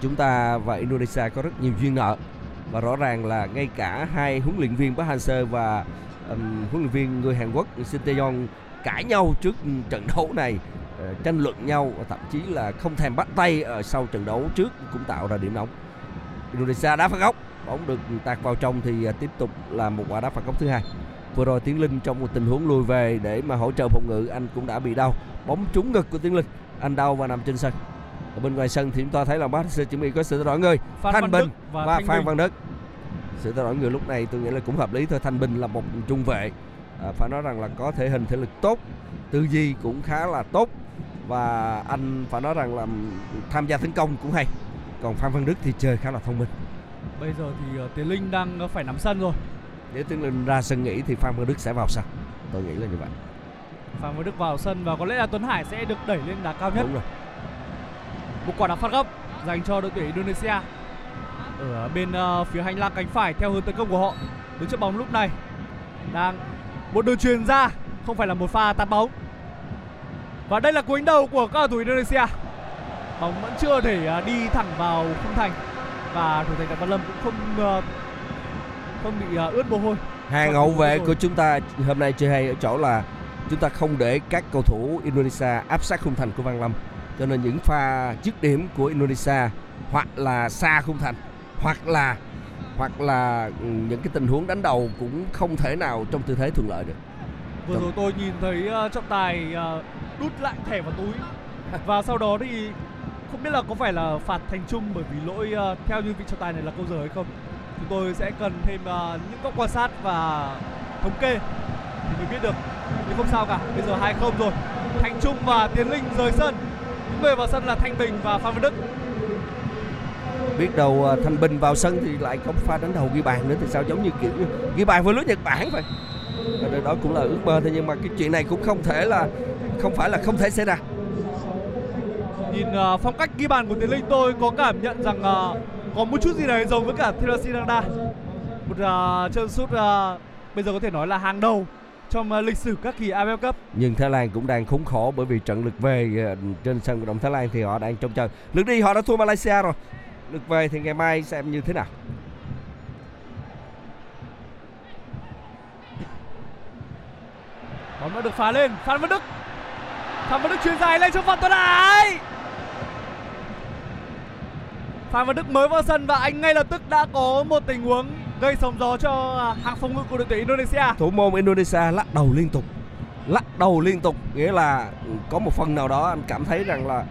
C: Chúng ta và Indonesia có rất nhiều duyên nợ và rõ ràng là ngay cả hai huấn luyện viên Park Hang-seo và um, huấn luyện viên người Hàn Quốc Shin Tae-yong cãi nhau trước trận đấu này uh, tranh luận nhau và thậm chí là không thèm bắt tay ở sau trận đấu trước cũng tạo ra điểm nóng. Indonesia đá phạt góc, bóng được tạt vào trong thì ờ, tiếp tục là một quả đá phạt góc thứ hai. Vừa rồi Tiến Linh trong một tình huống lùi về để mà hỗ trợ phòng ngự anh cũng đã bị đau. Bóng trúng ngực của Tiến Linh, anh đau và nằm trên sân. Ở bên ngoài sân thì chúng ta thấy là Barca chuẩn bị có sự thay đổi người.
D: Phan
C: Thanh Bình
D: và,
C: và
D: Thanh
C: Phan. Văn Đức. Sự thay đổi người lúc này tôi nghĩ là cũng hợp lý thôi. Thanh Bình là một trung vệ, à, phải nói rằng là có thể hình thể lực tốt, tư duy cũng khá là tốt và anh phải nói rằng là tham gia tấn công cũng hay. Còn Phan Văn Đức thì chơi khá là thông minh.
D: Bây giờ thì ờ, Tiến Linh đang ờ, phải nắm sân rồi
C: Nếu Tiến Linh ra sân nghỉ thì Phan Văn Đức sẽ vào sân. Tôi nghĩ là như vậy.
D: Phan Văn Đức vào sân và có lẽ là Tuấn Hải sẽ được đẩy lên đá cao nhất.
C: Đúng rồi.
D: một quả đá phạt góc dành cho đội tuyển Indonesia. Ở bên ờ, phía hành lang cánh phải theo hướng tấn công của họ. Đứng trước bóng lúc này đang một đường truyền ra. Không phải là một pha tạt bóng. Và đây là cú đánh đầu của các cầu thủ Indonesia. Bóng vẫn chưa thể ờ, đi thẳng vào khung thành. Và thủ thành Đặng Văn Lâm cũng không ờ, không bị ờ, ướt mồ hôi
C: Hàng hậu vệ của chúng ta hôm nay chơi hay ở chỗ là chúng ta không để các cầu thủ Indonesia áp sát khung thành của Văn Lâm. Cho nên những pha dứt điểm của Indonesia hoặc là xa khung thành hoặc là hoặc là ừ, những cái tình huống đánh đầu cũng không thể nào trong tư thế thuận lợi được.
D: vừa rồi tôi nhìn thấy ờ, trọng tài ờ, đút lại thẻ vào túi và sau đó thì không biết là có phải là phạt thành trung bởi vì lỗi theo như vị trọng tài này là câu giờ hay không chúng tôi sẽ cần thêm ờ, những các quan sát và thống kê thì mới biết được. Nhưng không sao cả bây giờ hai không rồi. Thành trung và tiến linh rời sân. Những người vào sân là thanh bình và phan văn đức.
C: Biết đâu à, Thanh Bình vào sân thì lại có pha đánh đầu ghi bàn nữa thì sao? Giống như kiểu như ghi bàn với lưới Nhật Bản vậy. Và đó cũng là ước mơ thôi nhưng mà cái chuyện này cũng không thể là không phải là không thể xảy ra.
D: nhìn ờ, phong cách ghi bàn của tiến linh tôi có cảm nhận rằng ờ, có một chút gì đấy giống với cả Thierry Sinanda một ờ, chân sút ờ, bây giờ có thể nói là hàng đầu trong ờ, lịch sử các kỳ AFF Cup.
C: Nhưng Thái Lan cũng đang khốn khổ bởi vì trận lượt về ờ, trên sân vận động Thái Lan thì họ đang trông chờ. Lượt đi họ đã thua Malaysia rồi. Lượt về thì ngày mai xem như thế nào.
D: Bóng đã được phá lên. Phan Văn Đức. Phan Văn Đức chuyền dài lên cho Phạm Tuấn Hải Phan Văn Đức mới vào sân và anh ngay lập tức đã có một tình huống gây sóng gió cho à, hàng phòng ngự của đội tuyển Indonesia
C: thủ môn Indonesia lắc đầu liên tục lắc đầu liên tục nghĩa là có một phần nào đó anh cảm thấy rằng là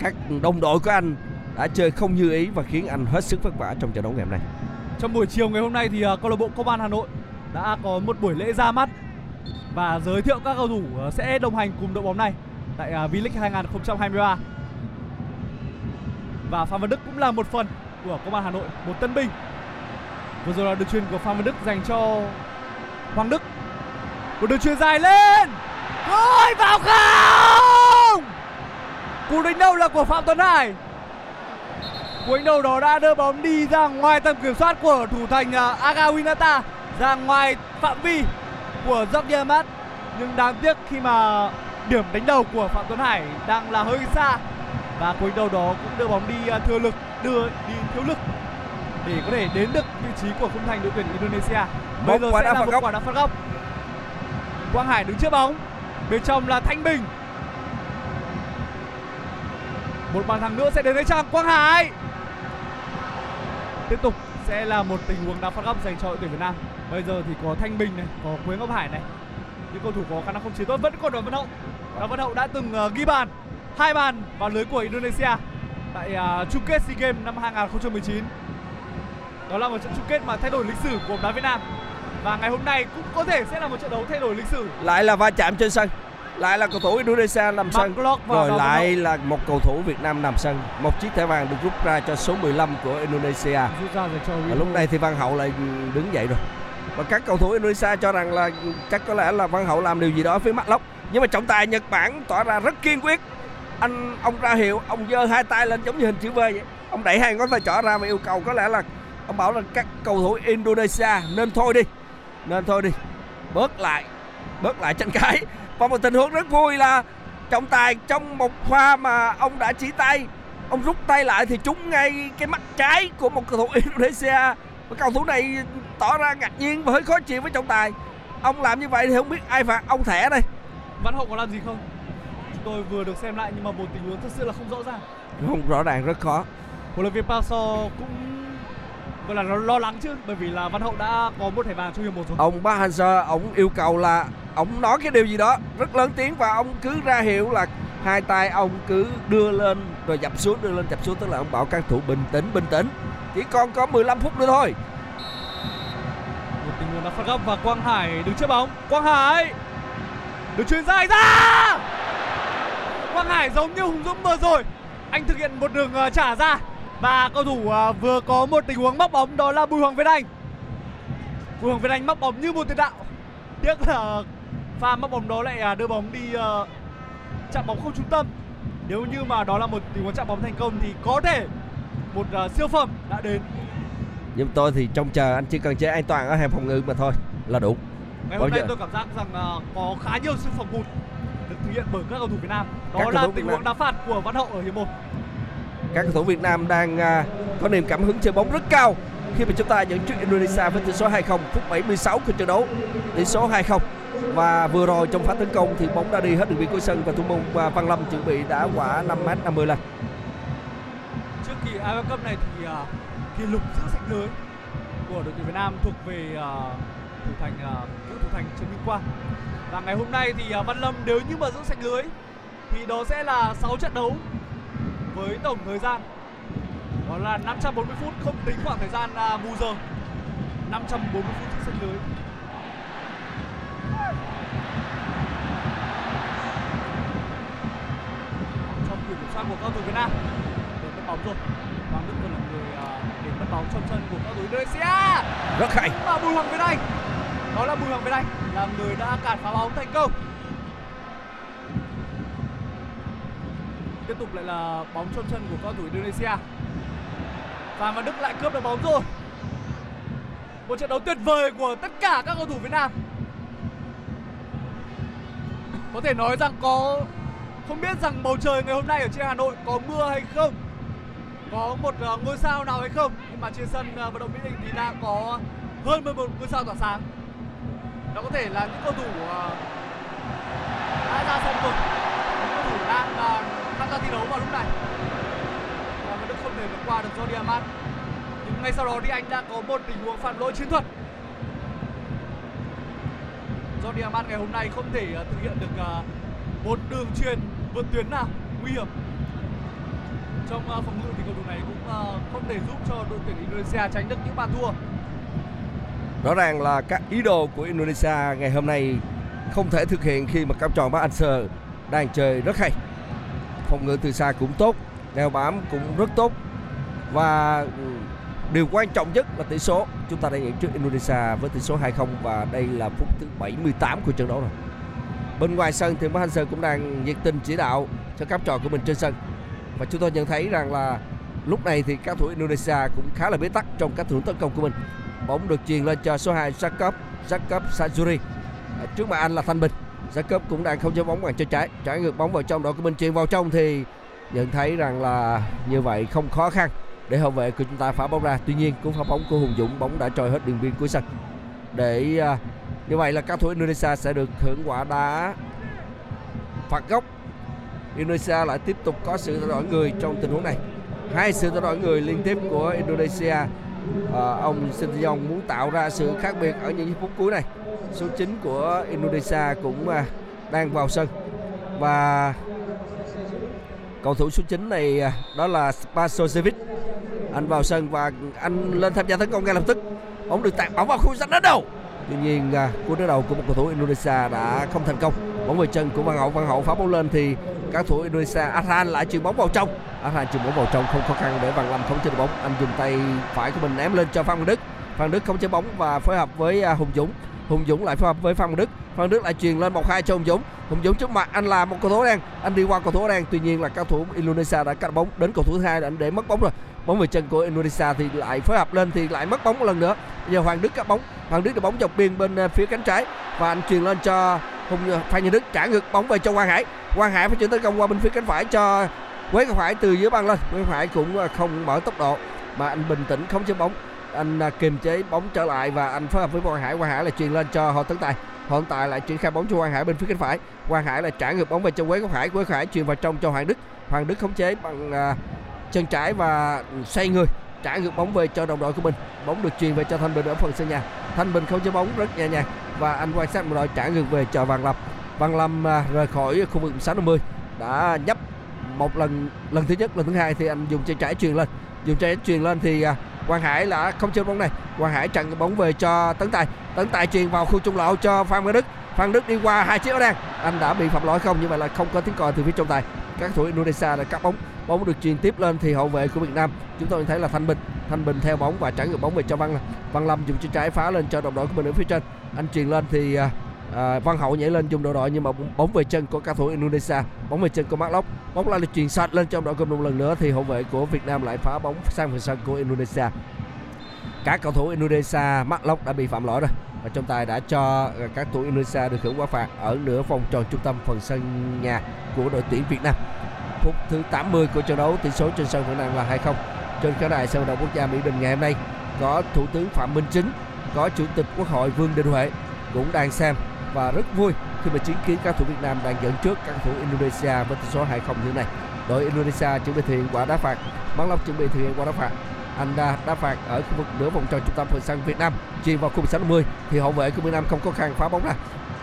C: các đồng đội của anh đã chơi không như ý và khiến anh hết sức vất vả trong trận đấu ngày hôm nay
D: Trong buổi chiều ngày hôm nay thì à, câu lạc bộ Công an Hà Nội đã có một buổi lễ ra mắt và giới thiệu các cầu thủ à, sẽ đồng hành cùng đội bóng này tại V-League 2023. Và Phan Văn Đức cũng là một phần của Công an Hà Nội, một tân binh. Vừa rồi là đường truyền của Phan Văn Đức dành cho Hoàng Đức. Một đường truyền dài lên. Rồi vào không! Cú đánh đầu là của Phạm Tuấn Hải. Cú đánh đầu đó đã đưa bóng đi ra ngoài tầm kiểm soát của thủ thành uh, Aga Winata ra ngoài phạm vi của Jordi Amat nhưng đáng tiếc khi mà điểm đánh đầu của Phạm Tuấn Hải đang là hơi xa và đánh đầu đó cũng đưa bóng đi uh, thừa lực đưa đi thiếu lực để có thể đến được vị trí của khung thành đội tuyển Indonesia. Bây giờ sẽ là một
C: góc.
D: quả đá phạt góc. Quang Hải đứng trước bóng. Bên trong là Thanh Bình. Một bàn thắng nữa sẽ đến với trang Quang Hải. Tiếp tục sẽ là một tình huống đá phạt góc dành cho đội tuyển Việt Nam. Bây giờ thì có Thanh Bình này có Quế Ngọc Hải này. Những cầu thủ có khả năng không chế tốt vẫn còn đoàn Văn Hậu. Đoàn Văn Hậu đã từng uh, ghi bàn hai bàn vào lưới của Indonesia tại uh, chung kết SEA Games năm 2019 đó là một trận chung kết mà thay đổi lịch sử của bóng đá Việt Nam. Và ngày hôm nay cũng có thể sẽ là một trận đấu thay đổi lịch sử.
C: Lại là va chạm trên sân lại là cầu thủ Indonesia nằm sân. Rồi lại là một cầu thủ Việt Nam nằm sân. Một chiếc thẻ vàng được rút ra cho số 15 của Indonesia. Và lúc này thì Văn Hậu lại đứng dậy rồi. Và các cầu thủ Indonesia cho rằng là chắc có lẽ là Văn Hậu làm điều gì đó phía mắt lóc nhưng mà trọng tài Nhật Bản tỏ ra rất kiên quyết anh, ông ra hiệu, ông giơ hai tay lên giống như hình chữ V vậy. Ông đẩy hai ngón tay trỏ ra và yêu cầu có lẽ là ông bảo là các cầu thủ Indonesia nên thôi đi, nên thôi đi. Bớt lại bớt lại tranh cãi. Và một tình huống rất vui là trọng tài trong một pha mà ông đã chỉ tay, ông rút tay lại thì trúng ngay cái mắt trái của một cầu thủ Indonesia. Và cầu thủ này tỏ ra ngạc nhiên và hơi khó chịu với trọng tài. Ông làm như vậy thì không biết ai phạt ông thẻ đây.
D: Văn Hậu có làm gì không? Chúng tôi vừa được xem lại nhưng mà một tình huống thật sự là không rõ ràng.
C: Không rõ ràng rất khó.
D: Huấn luyện viên Park Seo cũng gọi là lo, lo lắng chứ bởi vì là Văn Hậu đã có một thẻ vàng trong hiệp một rồi.
C: Ông Hang-seo ông yêu cầu là ông nói cái điều gì đó rất lớn tiếng và ông cứ ra hiệu là hai tay ông cứ đưa lên rồi dập xuống đưa lên dập xuống tức là ông bảo các thủ bình tĩnh bình tĩnh. Chỉ còn có 15 phút nữa thôi.
D: Một tình huống đá phạt góc và Quang Hải đứng trước bóng. Quang Hải! Được chuyền dài ra Quang Hải giống như Hùng Dũng vừa rồi. Anh thực hiện một đường ờ, trả ra. Và cầu thủ ờ, vừa có một tình huống móc bóng đó là Bùi Hoàng Việt Anh. Bùi Hoàng Việt Anh móc bóng như một tiền đạo. Tiếc là pha móc bóng đó lại ờ, đưa bóng đi chạm bóng không trúng tâm. Nếu như mà đó là một tình huống chạm bóng thành công thì có thể một siêu phẩm đã đến.
C: Nhưng tôi thì trông chờ anh chỉ cần chế an toàn ở hàng phòng ngự mà thôi là đủ.
D: Ngày hôm nay
C: giờ?
D: tôi cảm giác rằng có khá nhiều sự phòng hụt thực hiện bởi các cầu thủ Việt Nam.
C: Các
D: Đó
C: cầu
D: là tình huống đá phạt của Văn Hậu ở hiệp 1.
C: các cầu thủ Việt Nam đang à, có niềm cảm hứng chơi bóng rất cao khi mà chúng ta dẫn trước Indonesia với tỷ số 2-0 phút 76 của trận đấu tỷ số 2-0 và vừa rồi trong pha tấn công thì bóng đã đi hết đường biên cuối sân và thủ môn à, Văn Lâm chuẩn bị đá quả 5m50 lên
D: Trước kỳ AFF Cup này thì ờ, kỷ lục giữ sạch lưới của đội tuyển Việt Nam thuộc về ờ, thủ thành thành Trần Minh Quang. Và ngày hôm nay thì ờ, Văn Lâm nếu như mà giữ sạch lưới thì đó sẽ là 6 trận đấu với tổng thời gian đó là 540 phút không tính khoảng thời gian à, bù giờ. 540 phút giữ sạch lưới. Trong quyền kiểm soát của cầu thủ Việt Nam để mất bóng rồi. Hoàng Đức còn là người à, để mất bóng trong sân của cầu thủ Indonesia.
C: Rất hay.
D: Và Bùi Hoàng Việt Anh đó là Bùi Hoàng Việt Anh, là người đã cản phá bóng thành công. Tiếp tục lại là bóng trong chân của cầu thủ Indonesia. Phan Văn Đức lại cướp được bóng rồi. Một trận đấu tuyệt vời của tất cả các cầu thủ Việt Nam. Có thể nói rằng có, không biết rằng bầu trời ngày hôm nay ở trên Hà Nội có mưa hay không? Có một ờ, ngôi sao nào hay không? Nhưng mà trên sân ờ, vận động Mỹ Đình thì đã có hơn 11 ngôi sao tỏa sáng đó có thể là những cầu thủ ờ, đã ra sân rồi. Những cầu thủ đang ờ, tham gia thi đấu vào lúc này. Và Đức không thể vượt qua được do Diamant nhưng ngay sau đó thì anh đã có một tình huống phạm lỗi chiến thuật. Do Diamant ngày hôm nay không thể ờ, thực hiện được một đường truyền vượt tuyến nào nguy hiểm. Trong phòng ngự thì cầu thủ này cũng không thể giúp cho đội tuyển Indonesia tránh được những bàn thua
C: rõ ràng là các ý đồ của Indonesia ngày hôm nay không thể thực hiện khi mà cặp tròn Park Hang-seo đang chơi rất hay. Phòng ngự từ xa cũng tốt đeo bám cũng rất tốt. Và điều quan trọng nhất là tỷ số. Chúng ta đang dẫn trước Indonesia với tỷ số 2-0 và đây là phút thứ 78 của trận đấu rồi. Bên ngoài sân thì Park Hang-seo cũng đang nhiệt tình chỉ đạo cho các trò của mình trên sân. Và chúng tôi nhận thấy rằng là lúc này thì các thủ Indonesia cũng khá là bế tắc trong các thủ tấn công của mình bóng được truyền lên cho số 2 Jacob Jacob Sajuri À, trước mặt anh là Thanh Bình Jacob cũng đang không cho bóng bằng cho trái trái ngược bóng vào trong đội của mình truyền vào trong thì nhận thấy rằng là như vậy không khó khăn để hậu vệ của chúng ta phá bóng ra tuy nhiên cú phá bóng của Hùng Dũng bóng đã trôi hết đường biên cuối sân để à, Như vậy là các thủ Indonesia sẽ được hưởng quả đá phạt góc. Indonesia lại tiếp tục có sự thay đổi người trong tình huống này. Hai sự thay đổi người liên tiếp của Indonesia. À, ông Sinteyong muốn tạo ra sự khác biệt ở những phút cuối này. Số 9 của Indonesia cũng à, đang vào sân. Và cầu thủ số 9 này à, đó là Spasojevic. Anh vào sân và anh lên tham gia tấn công ngay lập tức. Bóng được tạt bóng vào khu ranh đất đầu tuy nhiên à, cú đá đầu của một cầu thủ Indonesia đã không thành công. Bóng về chân của Văn Hậu. Văn Hậu phá bóng lên thì các thủ Indonesia Arhan lại chuyền bóng vào trong. Arhan chuyền bóng vào trong, không khó khăn để Văn Lâm không trên bóng. Anh dùng tay phải của mình ném lên cho Phan Văn Đức. Phan Đức không chế bóng và phối hợp với à, Hùng Dũng. Hùng Dũng lại phối hợp với Phan Văn Đức. Phan Đức lại truyền lên một hai cho Hùng Dũng. Hùng Dũng trước mặt, anh là một cầu thủ đen. Anh đi qua cầu thủ đen. Tuy nhiên là cầu thủ Indonesia đã cắt bóng đến cầu thủ thứ hai anh để mất bóng rồi bóng về chân của Indonesia thì lại phối hợp lên thì lại mất bóng một lần nữa. Giờ Hoàng Đức cắt bóng. Hoàng Đức được bóng dọc biên bên à, phía cánh trái. Và anh truyền lên cho Hùng à, Phan Như Đức, trả ngược bóng về cho Quang Hải. Quang Hải phải chuyển tấn công qua bên phía cánh phải cho Quế Ngọc Hải từ dưới băng lên. Quế Ngọc Hải cũng à, không mở tốc độ. Mà anh bình tĩnh không chế bóng. Anh kiềm chế bóng trở lại và anh phối hợp với Quang Hải. Quang Hải là truyền lên cho Hồ Tấn Tài. Hồ Tấn Tài lại triển khai bóng cho Quang Hải bên phía cánh phải. Quang Hải là trả ngược bóng về cho Quế Ngọc Hải. Quế Ngọc Hải truyền vào trong cho Hoàng Đức. Hoàng Đức khống chế bằng chân trái và xoay người, trả ngược bóng về cho đồng đội của mình. Bóng được truyền về cho Thanh Bình ở phần sân nhà. Thanh Bình không chơi bóng, rất nhẹ nhàng. Và anh quan sát một đội trả ngược về cho Văn Lâm. Văn Lâm à, rời khỏi khu vực 650 đã nhấp một lần lần thứ nhất, lần thứ hai thì anh dùng chân trái truyền lên. Dùng chân trái truyền lên thì à, Quang Hải đã không chơi bóng này. Quang Hải chặn bóng về cho Tấn Tài. Tấn Tài truyền vào khu trung lộ cho Phan Văn Đức. Phan Đức đi qua hai chiếc áo đen. Anh đã bị phạm lỗi không? Như vậy là không có tiếng còi từ phía trọng tài. Các thủ Indonesia đã cắt bóng bóng được truyền tiếp lên thì hậu vệ của Việt Nam chúng tôi thấy là Thanh Bình. Thanh Bình theo bóng và trả ngược bóng về cho Văn Văn Lâm dùng chân trái phá lên cho đồng đội của mình ở phía trên. Anh truyền lên thì à, à Văn Hậu nhảy lên dùng đồng đội nhưng mà bóng về chân của cầu thủ Indonesia bóng về chân của Mark bóng lại được truyền sạch lên cho đồng đội của mình một lần nữa thì hậu vệ của Việt Nam lại phá bóng sang phần sân của Indonesia. Các cầu thủ Indonesia Mark đã bị phạm lỗi rồi và trọng tài đã cho à, các thủ Indonesia được hưởng quả phạt ở nửa vòng tròn trung tâm phần sân nhà của đội tuyển Việt Nam phút thứ 80 của trận đấu. Tỷ số trên sân vẫn đang là 2-0 trên khán đài sân vận động quốc gia Mỹ Đình ngày hôm nay có thủ tướng Phạm Minh Chính, có chủ tịch Quốc hội Vương Đình Huệ cũng đang xem và rất vui khi mà chứng kiến các thủ Việt Nam đang dẫn trước các thủ Indonesia với tỷ số 2-0 như thế này. Đội Indonesia chuẩn bị thực hiện quả đá phạt Bắn Lộc chuẩn bị thực hiện quả đá phạt, anh đã đá phạt ở khu vực nửa vòng tròn trung tâm phần sân Việt Nam. Chuyền vào khu vực 60 thì hậu vệ của Việt Nam không có khăn phá bóng ra.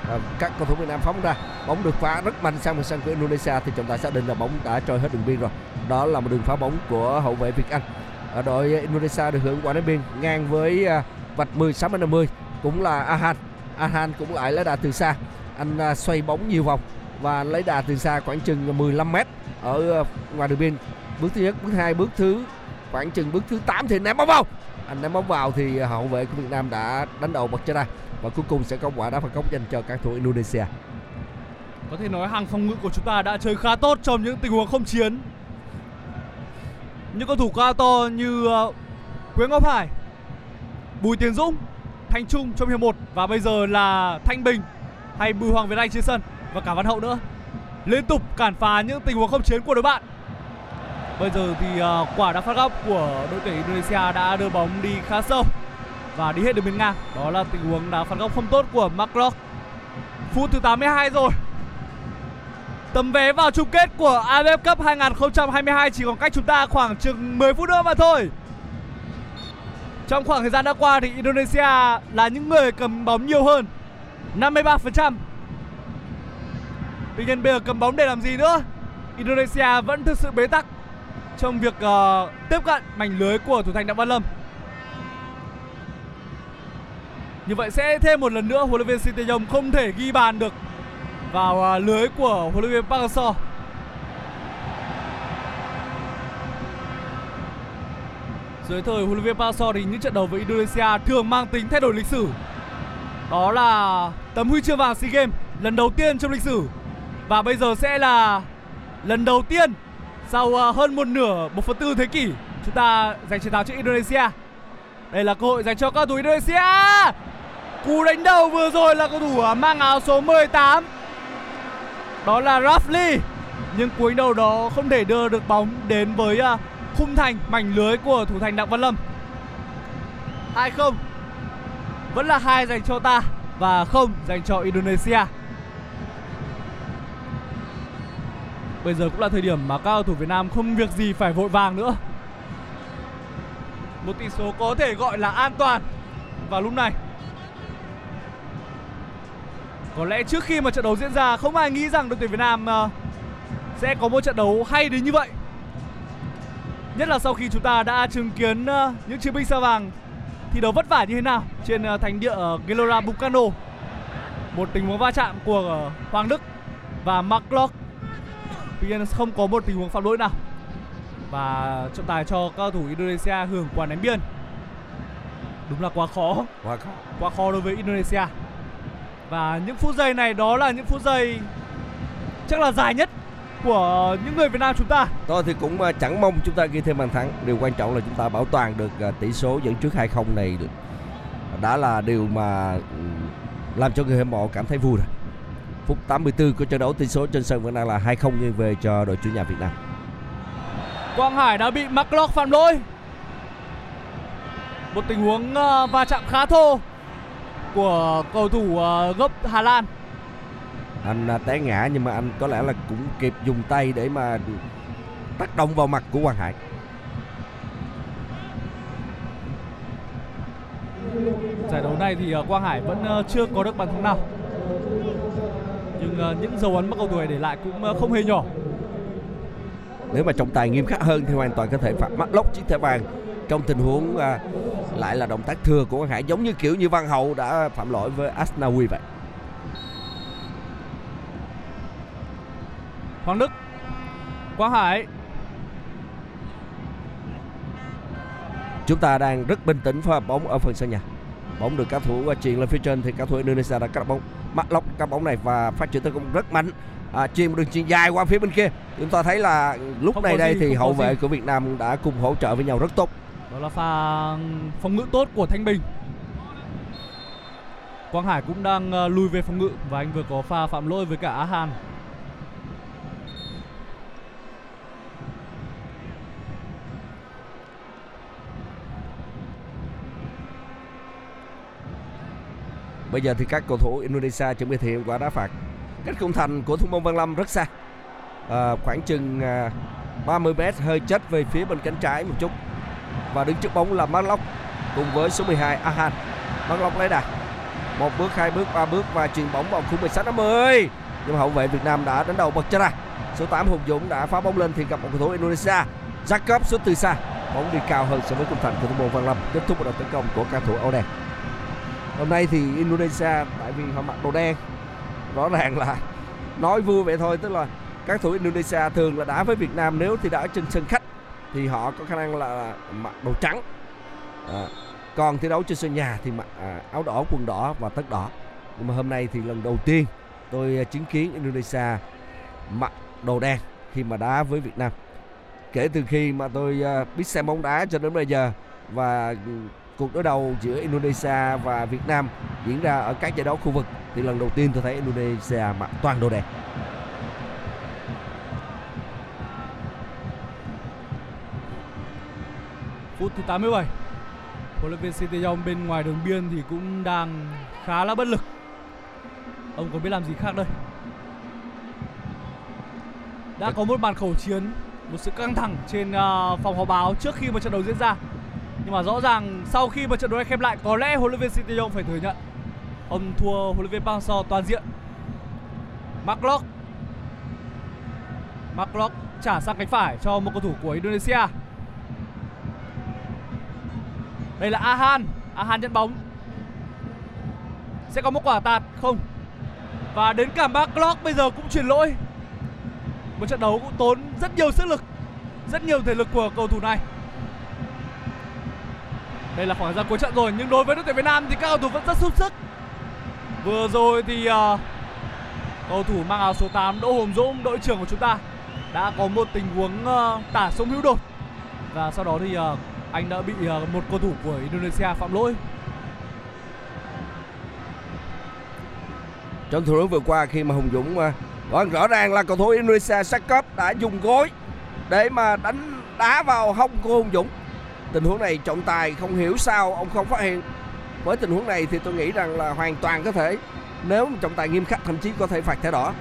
C: Ờ, các cầu thủ Việt Nam phóng ra bóng được phá rất mạnh sang một sân của Indonesia thì trọng tài xác định là bóng đã trôi hết đường biên rồi. Đó là một đường phá bóng của hậu vệ Việt Anh. Ở đội Indonesia được hưởng quả đá biên ngang với à, vạch 16 50 cũng là Ahan. Ahan cũng lại lấy đà từ xa. Anh à, xoay bóng nhiều vòng và lấy đà từ xa khoảng chừng 15 mét ở à, ngoài đường biên. Bước thứ nhất bước hai bước thứ khoảng chừng bước thứ 8 thì ném bóng vào. Anh ném bóng vào thì hậu vệ của Việt Nam đã đánh đầu bật cho ra và cuối cùng sẽ có quả đá phạt góc dành cho các thủ Indonesia
D: Có thể nói hàng phòng ngự của chúng ta đã chơi khá tốt trong những tình huống không chiến. Những cầu thủ cao to như ờ, Quế Ngọc Hải, Bùi Tiến Dũng, Thanh Trung trong hiệp 1 và bây giờ là Thanh Bình hay Bùi Hoàng Việt Anh trên sân và cả Văn Hậu nữa. Liên tục cản phá những tình huống không chiến của đội bạn. Bây giờ thì ờ, quả đá phạt góc của đội tuyển Indonesia đã đưa bóng đi khá sâu và đi hết đường biên ngang. Đó là tình huống đá phạt góc không tốt của Mark Phút thứ 82 rồi. Tấm vé vào chung kết của AFF Cup 2022 chỉ còn cách chúng ta khoảng chừng 10 phút nữa mà thôi. Trong khoảng thời gian đã qua thì Indonesia là những người cầm bóng nhiều hơn 53% Tuy nhiên bây giờ cầm bóng để làm gì nữa Indonesia vẫn thực sự bế tắc Trong việc uh, tiếp cận mảnh lưới của thủ thành Đặng Văn Lâm Như vậy sẽ thêm một lần nữa, huấn luyện viên Sinteyong không thể ghi bàn được vào à, lưới của huấn luyện viên Park Hang-seo Dưới thời huấn luyện viên Park Hang-seo thì những trận đấu với Indonesia thường mang tính thay đổi lịch sử. Đó là tấm huy chương vàng SEA Games, lần đầu tiên trong lịch sử và bây giờ sẽ là lần đầu tiên sau à, hơn một nửa, một phần tư thế kỷ, chúng ta giành chiến thắng trước Indonesia. Đây là cơ hội dành cho các cầu thủ Indonesia. Cú đánh đầu vừa rồi là cầu thủ à, mang áo số 18. Đó là Rafli. Nhưng cú đánh đầu đó không thể đưa được bóng đến với à, khung thành, mảnh lưới của thủ thành Đặng Văn Lâm 2-0 Vẫn là hai dành cho ta và không dành cho Indonesia. Bây giờ cũng là thời điểm mà các cầu thủ Việt Nam không việc gì phải vội vàng nữa. Một tỷ số có thể gọi là an toàn vào lúc này. Có lẽ trước khi mà trận đấu diễn ra không ai nghĩ rằng đội tuyển Việt Nam ờ, sẽ có một trận đấu hay đến như vậy. Nhất là sau khi chúng ta đã chứng kiến ờ, những chiến binh sao vàng thi đấu vất vả như thế nào trên ờ, thành địa ở Gelora Bung Karno. Một tình huống va chạm của Hoàng Đức và McLeod. Tuy nhiên không có một tình huống phạm lỗi nào. Và trọng tài cho các cầu thủ Indonesia hưởng quả ném biên. Đúng là quá khó
C: Quá khó.
D: quá khó đối với Indonesia và những phút giây này đó là những phút giây chắc là dài nhất của những người Việt Nam chúng ta
C: Tôi thì cũng ờ, chẳng mong chúng ta ghi thêm bàn thắng. Điều quan trọng là chúng ta bảo toàn được ờ, tỷ số dẫn trước 2-0 này. Đã là điều mà làm cho người hâm mộ cảm thấy vui rồi. Phút 84 của trận đấu tỷ số trên sân vẫn đang là 2-0 nghiêng về cho đội chủ nhà Việt Nam.
D: Quang Hải đã bị McLeod phạm lỗi một tình huống ờ, va chạm khá thô của cầu thủ ờ, gốc Hà Lan.
C: Anh ờ, té ngã nhưng mà anh có lẽ là cũng kịp dùng tay để mà tác động vào mặt của Hoàng Hải.
D: giải đấu này thì ờ, Quang Hải vẫn ờ, chưa có được bàn thắng nào. Nhưng những dấu ấn mà cầu thủ để lại cũng không hề nhỏ.
C: Nếu mà trọng tài nghiêm khắc hơn thì hoàn toàn có thể phạt mắt lốc chiếc thẻ vàng trong tình huống à, lại là động tác thừa của Quang Hải giống như kiểu như Văn Hậu đã phạm lỗi với Asnawi vậy.
D: Hoàng Đức Quang Hải
C: Chúng ta đang rất bình tĩnh phối hợp bóng ở phần sân nhà. Bóng được các thủ chuyền lên phía trên thì các thủ Indonesia đã cắt bóng mắt lóc các bóng này và phát triển tấn công rất mạnh. À, chuyền một đường chuyền dài qua phía bên kia. Chúng ta thấy là lúc
D: Không
C: này đây
D: gì,
C: thì hậu
D: gì.
C: vệ của Việt Nam đã cùng hỗ trợ với nhau rất tốt.
D: Đó là pha phòng ngự tốt của Thanh Bình Quang Hải cũng đang ờ, lùi về phòng ngự Và anh vừa có pha phạm lỗi với cả Á Hàn
C: Bây giờ thì các cầu thủ Indonesia chuẩn bị thực hiện quả đá phạt cách khung thành của thủ môn Văn Lâm rất xa. À, khoảng chừng à, 30 m hơi chết về phía bên cánh trái một chút. Và đứng trước bóng là Marlock cùng với số 12 Ahan. Marlock lấy đà. Một bước, hai bước, ba bước và chuyền bóng vào khung 16 50. Nhưng mà hậu vệ Việt Nam đã đánh đầu bật cho ra. Số 8 Hùng Dũng đã phá bóng lên thì gặp một cầu thủ Indonesia. Jacob xuất từ xa. Bóng đi cao hơn so với khung thành của thủ môn Văn Lâm. Kết thúc một đợt tấn công của cao thủ Âu đen. Hôm nay thì Indonesia tại vì họ mặc đồ đen rõ ràng là nói vui vậy thôi tức là các thủ Indonesia thường là đá với Việt Nam nếu thì đã trên sân khách thì họ có khả năng là mặc đồ trắng. À, còn thi đấu trên sân nhà thì mặc à, áo đỏ quần đỏ và tất đỏ. Nhưng mà hôm nay thì lần đầu tiên tôi à, chứng kiến Indonesia mặc đồ đen khi mà đá với Việt Nam. Kể từ khi mà tôi à, biết xem bóng đá cho đến bây giờ và cuộc đối đầu giữa Indonesia và Việt Nam diễn ra ở các giải đấu khu vực thì lần đầu tiên tôi thấy Indonesia mặc toàn đồ đen.
D: Phút thứ 87 Huấn luyện viên Sinteyong bên ngoài đường biên thì cũng đang khá là bất lực. Ông có biết làm gì khác đây? Đã có một màn khẩu chiến, Một sự căng thẳng trên à, phòng họp báo trước khi mà trận đấu diễn ra. Nhưng mà rõ ràng sau khi mà trận đấu này khép lại, Có lẽ huấn luyện viên Sinteyong phải thừa nhận, Ông thua huấn luyện viên Park Hang-seo toàn diện. Mark Mark trả sang cánh phải cho một cầu thủ của Indonesia. Đây là Ahan. Ahan nhận bóng. Sẽ có một quả tạt không? Và đến cả Mark bây giờ cũng chuyển lỗi. Một trận đấu cũng tốn rất nhiều sức lực Rất nhiều thể lực của cầu thủ này. Đây là khoảng ra cuối trận rồi Nhưng đối với đội tuyển Việt Nam thì các cầu thủ vẫn rất sung sức. Vừa rồi thì uh, cầu thủ mang áo số 8 Đỗ Hồng Dũng đội trưởng của chúng ta đã có một tình huống uh, tả sông hữu đột. Và sau đó thì uh, anh đã bị ờ, một cầu thủ của Indonesia phạm lỗi.
C: Trong thủ đấu vừa qua khi mà Hùng Dũng ờ, mà vâng, rõ ràng là cầu thủ Indonesia Sakop đã dùng gối để mà đánh đá vào hông của Hùng Dũng. Tình huống này trọng tài không hiểu sao ông không phát hiện. Với tình huống này thì tôi nghĩ rằng là hoàn toàn có thể. Nếu trọng tài nghiêm khắc thậm chí có thể phạt thẻ đỏ.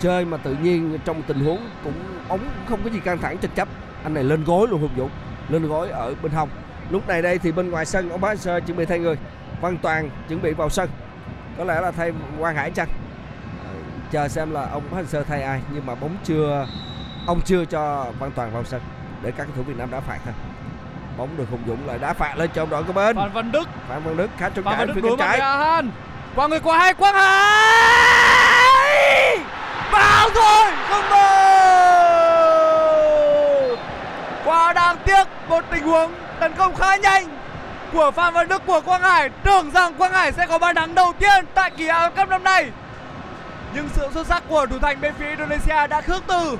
C: Chơi mà tự nhiên trong tình huống cũng ống không có gì căng thẳng tranh chấp. Anh này lên gối luôn hùng dũng lên gối ở bên hông. Lúc này đây thì bên ngoài sân ông bá sơ chuẩn bị thay người. Văn toàn chuẩn bị vào sân. Có lẽ là thay quang hải chăng? Ờ, chờ xem là ông bá sơ thay ai nhưng mà bóng chưa ông chưa cho văn toàn vào sân. Để các cầu thủ việt nam đá phạt thôi. Bóng được hùng dũng lại đá phạt lên cho ông đội của bên.
D: Phan Văn Đức.
C: Phạm văn đức khá trống
D: Phan
C: trải phía cánh trái.
D: qua người qua hai Quang Hải! Vào rồi không vào quá đáng tiếc một tình huống tấn công khá nhanh của Phạm Văn Đức của Quang Hải. Tưởng rằng Quang Hải sẽ có bàn thắng đầu tiên tại kỳ World Cup năm nay. Nhưng sự xuất sắc của thủ thành bên phía Indonesia đã khước từ.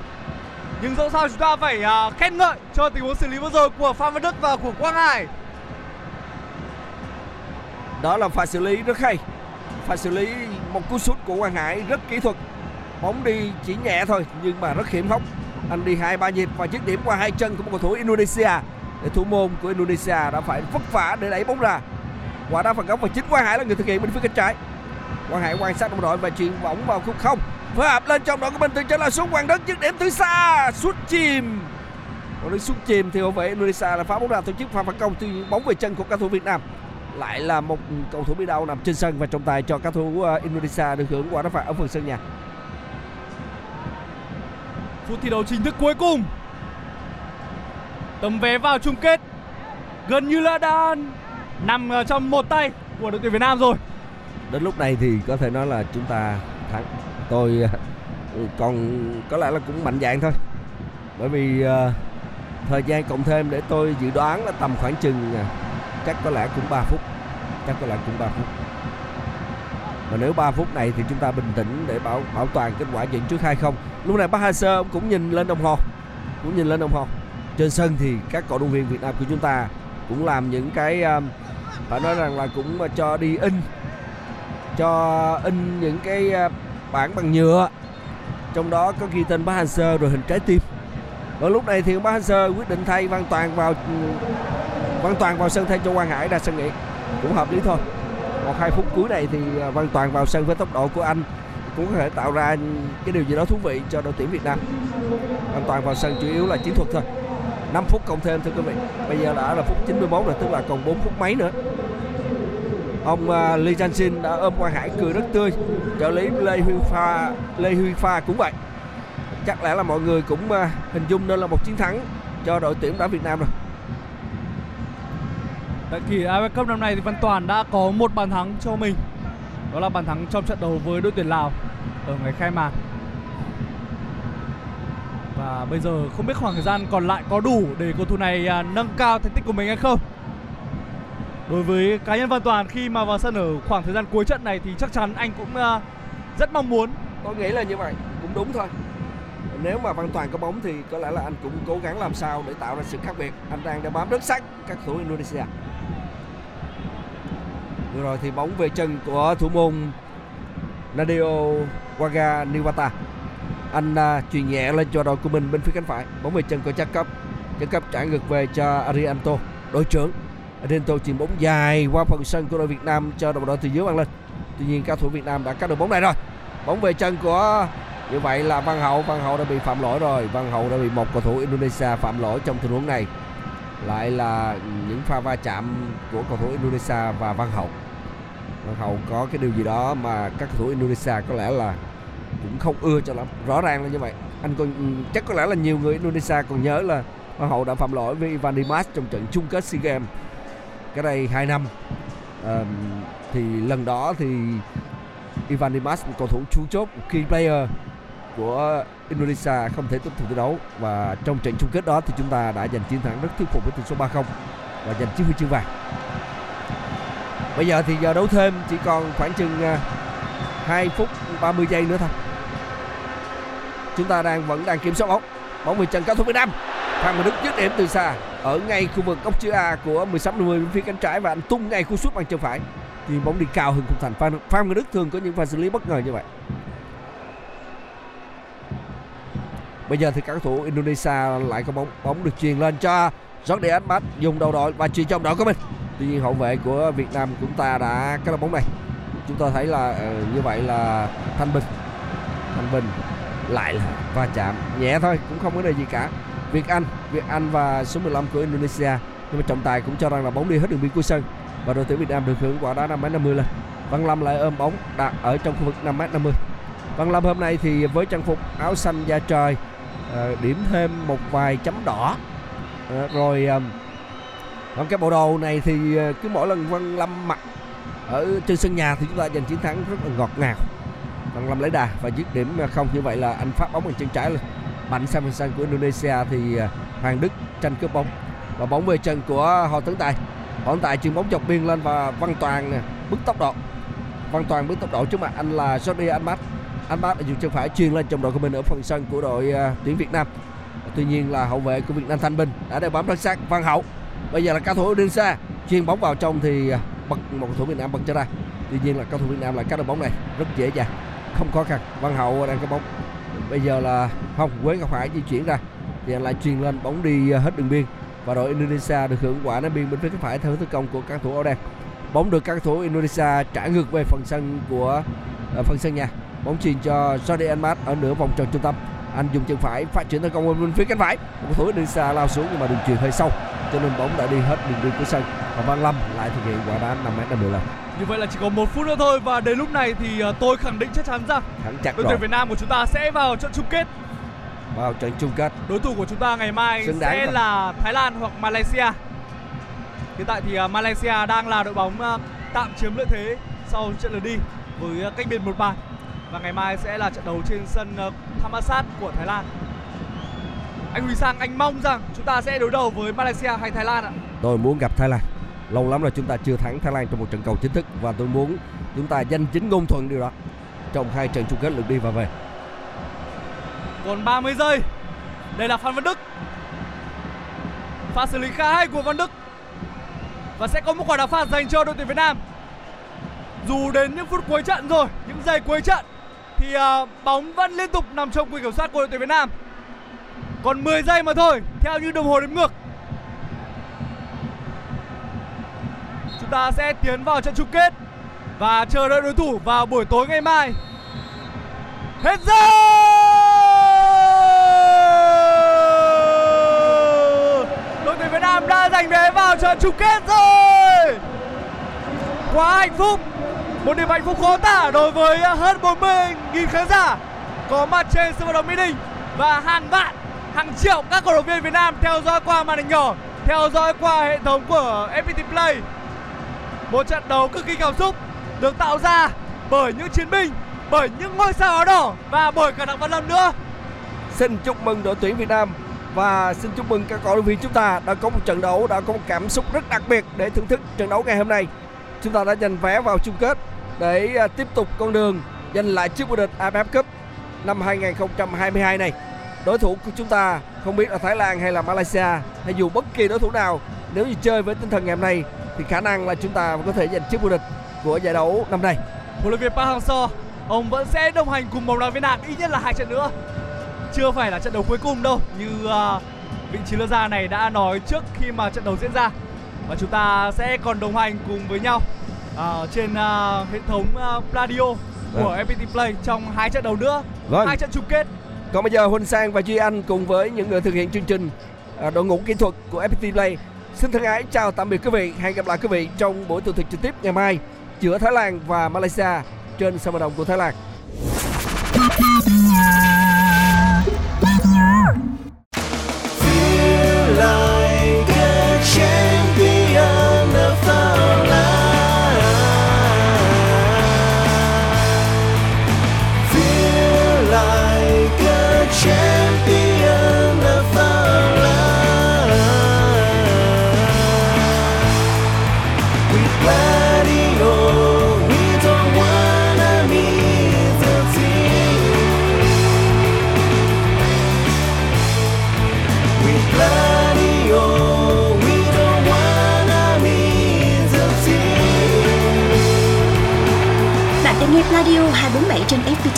D: Nhưng dẫu sao chúng ta phải uh, khen ngợi cho tình huống xử lý vừa rồi của Phạm Văn Đức và của Quang Hải.
C: Đó là pha xử lý rất hay. Pha xử lý một cú sút của Quang Hải rất kỹ thuật. Bóng đi chỉ nhẹ thôi nhưng mà rất hiểm hóc anh đi hai ba nhịp, và dứt điểm qua hai chân của một cầu thủ Indonesia. Để thủ môn của Indonesia đã phải vất vả để đẩy bóng ra. Quả đá phạt góc và chính Quang Hải là người thực hiện bên phía cánh trái. Quang Hải quan sát đồng đội và chuyền bóng vào khung không. Phối hợp lên trong đội của mình từ trên là xuống Hoàng Đức, dứt điểm từ xa, sút chìm. Còn đứng sút chìm thì hậu vệ Indonesia là phá bóng ra, tổ chức pha phản công tuy bóng về chân của cầu thủ Việt Nam. Lại là một cầu thủ bị đau nằm trên sân và trọng tài cho các thủ ờ, Indonesia được hưởng quả đá phạt ở phần sân nhà.
D: Phút thi đấu chính thức cuối cùng Tấm vé vào chung kết Gần như là đã nằm trong một tay của đội tuyển Việt Nam rồi
C: Đến lúc này thì có thể nói là chúng ta thắng. Tôi ờ, còn có lẽ là cũng mạnh dạng thôi. Bởi vì ờ, thời gian cộng thêm để tôi dự đoán là tầm khoảng chừng ờ, chắc có lẽ cũng 3 phút. Chắc có lẽ cũng 3 phút. Và nếu 3 phút này thì chúng ta bình tĩnh để bảo bảo toàn kết quả dẫn trước 2-0. Lúc này Park Hang-seo cũng nhìn lên đồng hồ, cũng nhìn lên đồng hồ. Trên sân thì các cổ động viên Việt Nam của chúng ta cũng làm những cái um, phải nói rằng là cũng cho đi in cho in những cái bản bảng bằng nhựa trong đó có ghi tên Park Hang-seo rồi hình trái tim. Và lúc này thì Park Hang-seo quyết định thay Văn Toàn vào Văn Toàn vào sân thay cho Quang Hải ra sân nghỉ cũng hợp lý thôi một hai phút cuối này thì à, Văn Toàn vào sân với tốc độ của anh cũng có thể tạo ra cái điều gì đó thú vị cho đội tuyển Việt Nam. Văn Toàn vào sân chủ yếu là chiến thuật thôi. 5 phút cộng thêm thưa quý vị. Bây giờ đã là phút 91 rồi tức là còn 4 phút mấy nữa. Ông uh, Lee Chan Shin đã ôm Quang Hải cười rất tươi. Trợ lý Lê Huy Pha Lê Huy Pha cũng vậy. Chắc lẽ là mọi người cũng uh, hình dung đây là một chiến thắng cho đội tuyển đá Việt Nam rồi.
D: Tại kỳ AFF Cup năm nay thì Văn Toàn đã có một bàn thắng cho mình. Đó là bàn thắng trong trận đấu với đội tuyển Lào Ở ngày khai mạc. Và bây giờ không biết khoảng thời gian còn lại có đủ để cầu thủ này à, nâng cao thành tích của mình hay không? Đối với cá nhân Văn Toàn, khi mà vào sân ở khoảng thời gian cuối trận này thì chắc chắn anh cũng à, rất mong muốn.
C: Tôi nghĩ là như vậy, cũng đúng thôi. Nếu mà Văn Toàn có bóng thì có lẽ là anh cũng cố gắng làm sao để tạo ra sự khác biệt. Anh đang đã bám rất sát các thủ Indonesia vừa rồi thì bóng về chân của thủ môn Nadio Waga Niwata anh uh, chuyền nhẹ lên cho đội của mình bên phía cánh phải. Bóng về chân của Jacob. Cấp Jacob cấp trả ngược về cho Arianto đội trưởng. Arianto chuyền bóng dài qua phần sân của đội Việt Nam cho đồng đội từ dưới băng lên. Tuy nhiên các thủ Việt Nam đã cắt được bóng này rồi. Bóng về chân của như vậy là Văn Hậu. Văn Hậu đã bị phạm lỗi rồi. Văn Hậu đã bị một cầu thủ Indonesia phạm lỗi trong tình huống này. Lại là những pha va chạm của cầu thủ Indonesia và Văn Hậu. Văn Hậu có cái điều gì đó mà các cầu thủ Indonesia có lẽ là cũng không ưa cho lắm. Rõ ràng là như vậy. Anh còn ừ, chắc có lẽ là nhiều người Indonesia còn nhớ là Văn Hậu đã phạm lỗi với Ivan Dimas trong trận chung kết SEA Games. Cái đây 2 năm. À, thì lần đó thì Ivan Dimas cầu thủ chủ chốt key player của Indonesia không thể tiếp tục thi đấu. Và trong trận chung kết đó thì chúng ta đã giành chiến thắng rất thuyết phục với tỷ số 3-0 và giành chiếc huy chương vàng. Bây giờ thì giờ đấu thêm chỉ còn khoảng chừng à, 2 phút 30 giây nữa thôi. Chúng ta đang vẫn đang kiểm soát bóng. Bóng về chân cao thủ Việt Nam. Phan Minh Đức dứt điểm từ xa ở ngay khu vực góc chữ A của 16 50 bên phía cánh trái và anh tung ngay cú sút bằng chân phải. Thì bóng đi cao hơn khung thành. Phan, Phan Minh Đức thường có những pha xử lý bất ngờ như vậy. Bây giờ thì các thủ Indonesia lại có bóng bóng được truyền lên cho Jordi Ahmad dùng đầu đội và chuyền trong đội của mình. Tuy nhiên hậu vệ của Việt Nam chúng ta đã cắt bóng này. Chúng ta thấy là ờ, như vậy là Thanh Bình. Thanh Bình lại là va chạm nhẹ thôi cũng không có vấn đề gì cả. Việt Anh, Việt Anh và số 15 của Indonesia nhưng mà trọng tài cũng cho rằng là bóng đi hết đường biên của sân và đội tuyển Việt Nam được hưởng quả đá 5m50 lên. Văn Lâm lại ôm bóng đặt ở trong khu vực 5m50. Văn Lâm hôm nay thì với trang phục áo xanh da trời ờ, điểm thêm một vài chấm đỏ ờ, rồi còn cái bộ đồ này thì ờ, cứ mỗi lần Văn Lâm mặc ở trên sân nhà thì chúng ta giành chiến thắng rất là ngọt ngào. Văn Lâm lấy đà và dứt điểm không. Như vậy là anh phát bóng bằng chân trái lên. Mạnh sang bên sân của Indonesia thì ờ, Hoàng Đức tranh cướp bóng. Và bóng về chân của Hồ Tấn Tài. Hồ Tấn Tài chuyền bóng dọc biên lên và Văn Toàn bước bứt tốc độ. Văn Toàn bứt tốc độ trước mặt anh là Jordi Ahmad Ahmad dùng chân phải chuyền lên trong đội của mình ở phần sân của đội ờ, tuyển Việt Nam. Tuy nhiên là hậu vệ của Việt Nam Thanh Bình đã đeo bám rất sát Văn Hậu bây giờ là cao thủ Indonesia chuyền bóng vào trong thì à, bật một cầu thủ Việt Nam bật trở ra. Tuy nhiên là cao thủ Việt Nam lại cắt được bóng này, rất dễ dàng, không khó khăn. Văn Hậu đang có bóng. Bây giờ là không Quế Ngọc Hải di chuyển ra, thì lại truyền lên bóng đi à, hết đường biên. Và đội Indonesia được hưởng quả ném biên bên phía cánh phải theo hướng công của các thủ áo đen. Bóng được các thủ Indonesia trả ngược về phần sân của à, phần sân nhà. Bóng chuyền cho Jordi Ahmad ở nửa vòng tròn trung tâm anh dùng chân phải phát triển tấn công bên phía cánh phải một cầu thủ Indonesia lao xuống nhưng mà đường chuyền hơi sâu cho nên bóng đã đi hết đường biên của sân và Văn Lâm lại thực hiện quả đá 5 m 50 lần
D: Như vậy là chỉ còn một phút nữa thôi và đến lúc này thì ờ, tôi khẳng định chắc chắn rằng
C: thắng chặt
D: đội tuyển Việt Nam của chúng ta sẽ vào trận chung kết.
C: vào trận chung kết
D: Đối thủ của chúng ta ngày mai sẽ
C: rồi.
D: là Thái Lan hoặc Malaysia. Hiện tại thì ờ, Malaysia đang là đội bóng ờ, tạm chiếm lợi thế sau trận lượt đi với cách biệt một bàn và ngày mai sẽ là trận đấu trên sân ờ, Thammasat của Thái Lan. Anh Huy Sang anh mong rằng chúng ta sẽ đối đầu với Malaysia hay Thái Lan ạ.
C: tôi muốn gặp Thái Lan lâu lắm rồi chúng ta chưa thắng Thái Lan trong một trận cầu chính thức và tôi muốn chúng ta danh chính ngôn thuận điều đó trong hai trận chung kết lượt đi và về
D: Còn 30 giây. Đây là Phan Văn Đức. Pha xử lý khá hay của Văn Đức. Và sẽ có một quả đá phạt dành cho đội tuyển Việt Nam. Dù đến những phút cuối trận rồi, những giây cuối trận thì à, bóng vẫn liên tục nằm trong quyền kiểm soát của đội tuyển Việt Nam. Còn 10 giây mà thôi, theo như đồng hồ đếm ngược. Chúng ta sẽ tiến vào trận chung kết và chờ đợi đối thủ vào buổi tối ngày mai. Hết giờ! Đội tuyển Việt Nam đã giành vé vào trận chung kết rồi. Quá hạnh phúc. Một niềm hạnh phúc khó tả đối với hơn 40.000 khán giả có mặt trên sân vận động Mỹ Đình và hàng vạn, hàng triệu các cổ động viên Việt Nam theo dõi qua màn hình nhỏ, theo dõi qua hệ thống của FPT Play. Một trận đấu cực kỳ cảm xúc được tạo ra bởi những chiến binh, bởi những ngôi sao áo đỏ và bởi cả Đặng Văn Lâm nữa.
C: xin chúc mừng đội tuyển Việt Nam và xin chúc mừng các cổ động viên chúng ta đã có một trận đấu đã có một cảm xúc rất đặc biệt để thưởng thức trận đấu ngày hôm nay chúng ta đã giành vé vào chung kết để à, tiếp tục con đường giành lại chiếc vô địch AFF Cup năm 2022 này đối thủ của chúng ta không biết là Thái Lan hay là Malaysia hay dù bất kỳ đối thủ nào nếu như chơi với tinh thần ngày hôm nay thì khả năng là chúng ta có thể giành chiếc vô địch của giải đấu năm nay
D: Huấn luyện viên Park Hang-seo ông vẫn sẽ đồng hành cùng bóng đá Việt Nam ít nhất là hai trận nữa. Chưa phải là trận đấu cuối cùng đâu, như uh, vị trí lơ ra này đã nói trước khi mà trận đấu diễn ra. Và chúng ta sẽ còn đồng hành cùng với nhau à, trên à, hệ thống à, radio của FPT Play trong hai trận đấu nữa,
C: Vâng.
D: hai trận chung kết.
C: Còn bây giờ Huỳnh Sang và Duy Anh cùng với những người thực hiện chương trình à, đội ngũ kỹ thuật của FPT Play xin thân ái chào tạm biệt quý vị. Hẹn gặp lại quý vị trong buổi tường thuật trực tiếp ngày mai giữa Thái Lan và Malaysia trên sân vận động của Thái Lan.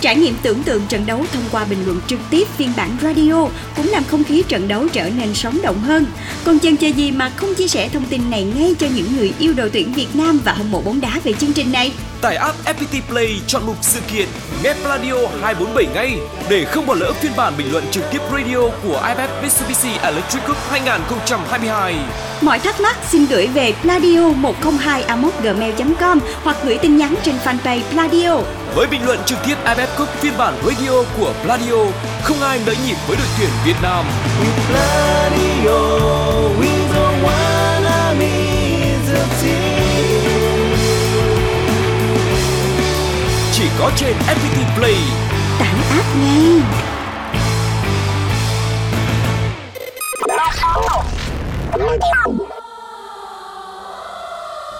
E: Trải nghiệm tưởng tượng trận đấu thông qua bình luận trực tiếp phiên bản radio cũng làm không khí trận đấu trở nên sống động hơn. Còn chần chờ gì mà không chia sẻ thông tin này ngay cho những người yêu đội tuyển Việt Nam và hâm mộ bóng đá về chương trình này?
F: Tải app FPT Play chọn mục sự kiện Nghe Pladio 247 ngay để không bỏ lỡ phiên bản bình luận trực tiếp radio của IFF Mitsubishi Electric Cup 2022.
E: Mọi thắc mắc xin gửi về pladio 102 gmail com hoặc gửi tin nhắn trên fanpage Pladio.
F: Với bình luận trực tiếp IFF Cup phiên bản radio của Pladio, không ai nỡ nhịp với đội tuyển Việt Nam.
A: Pladio, team.
F: Chỉ có trên FPT Play.
E: Tải app ngay.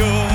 A: Hòa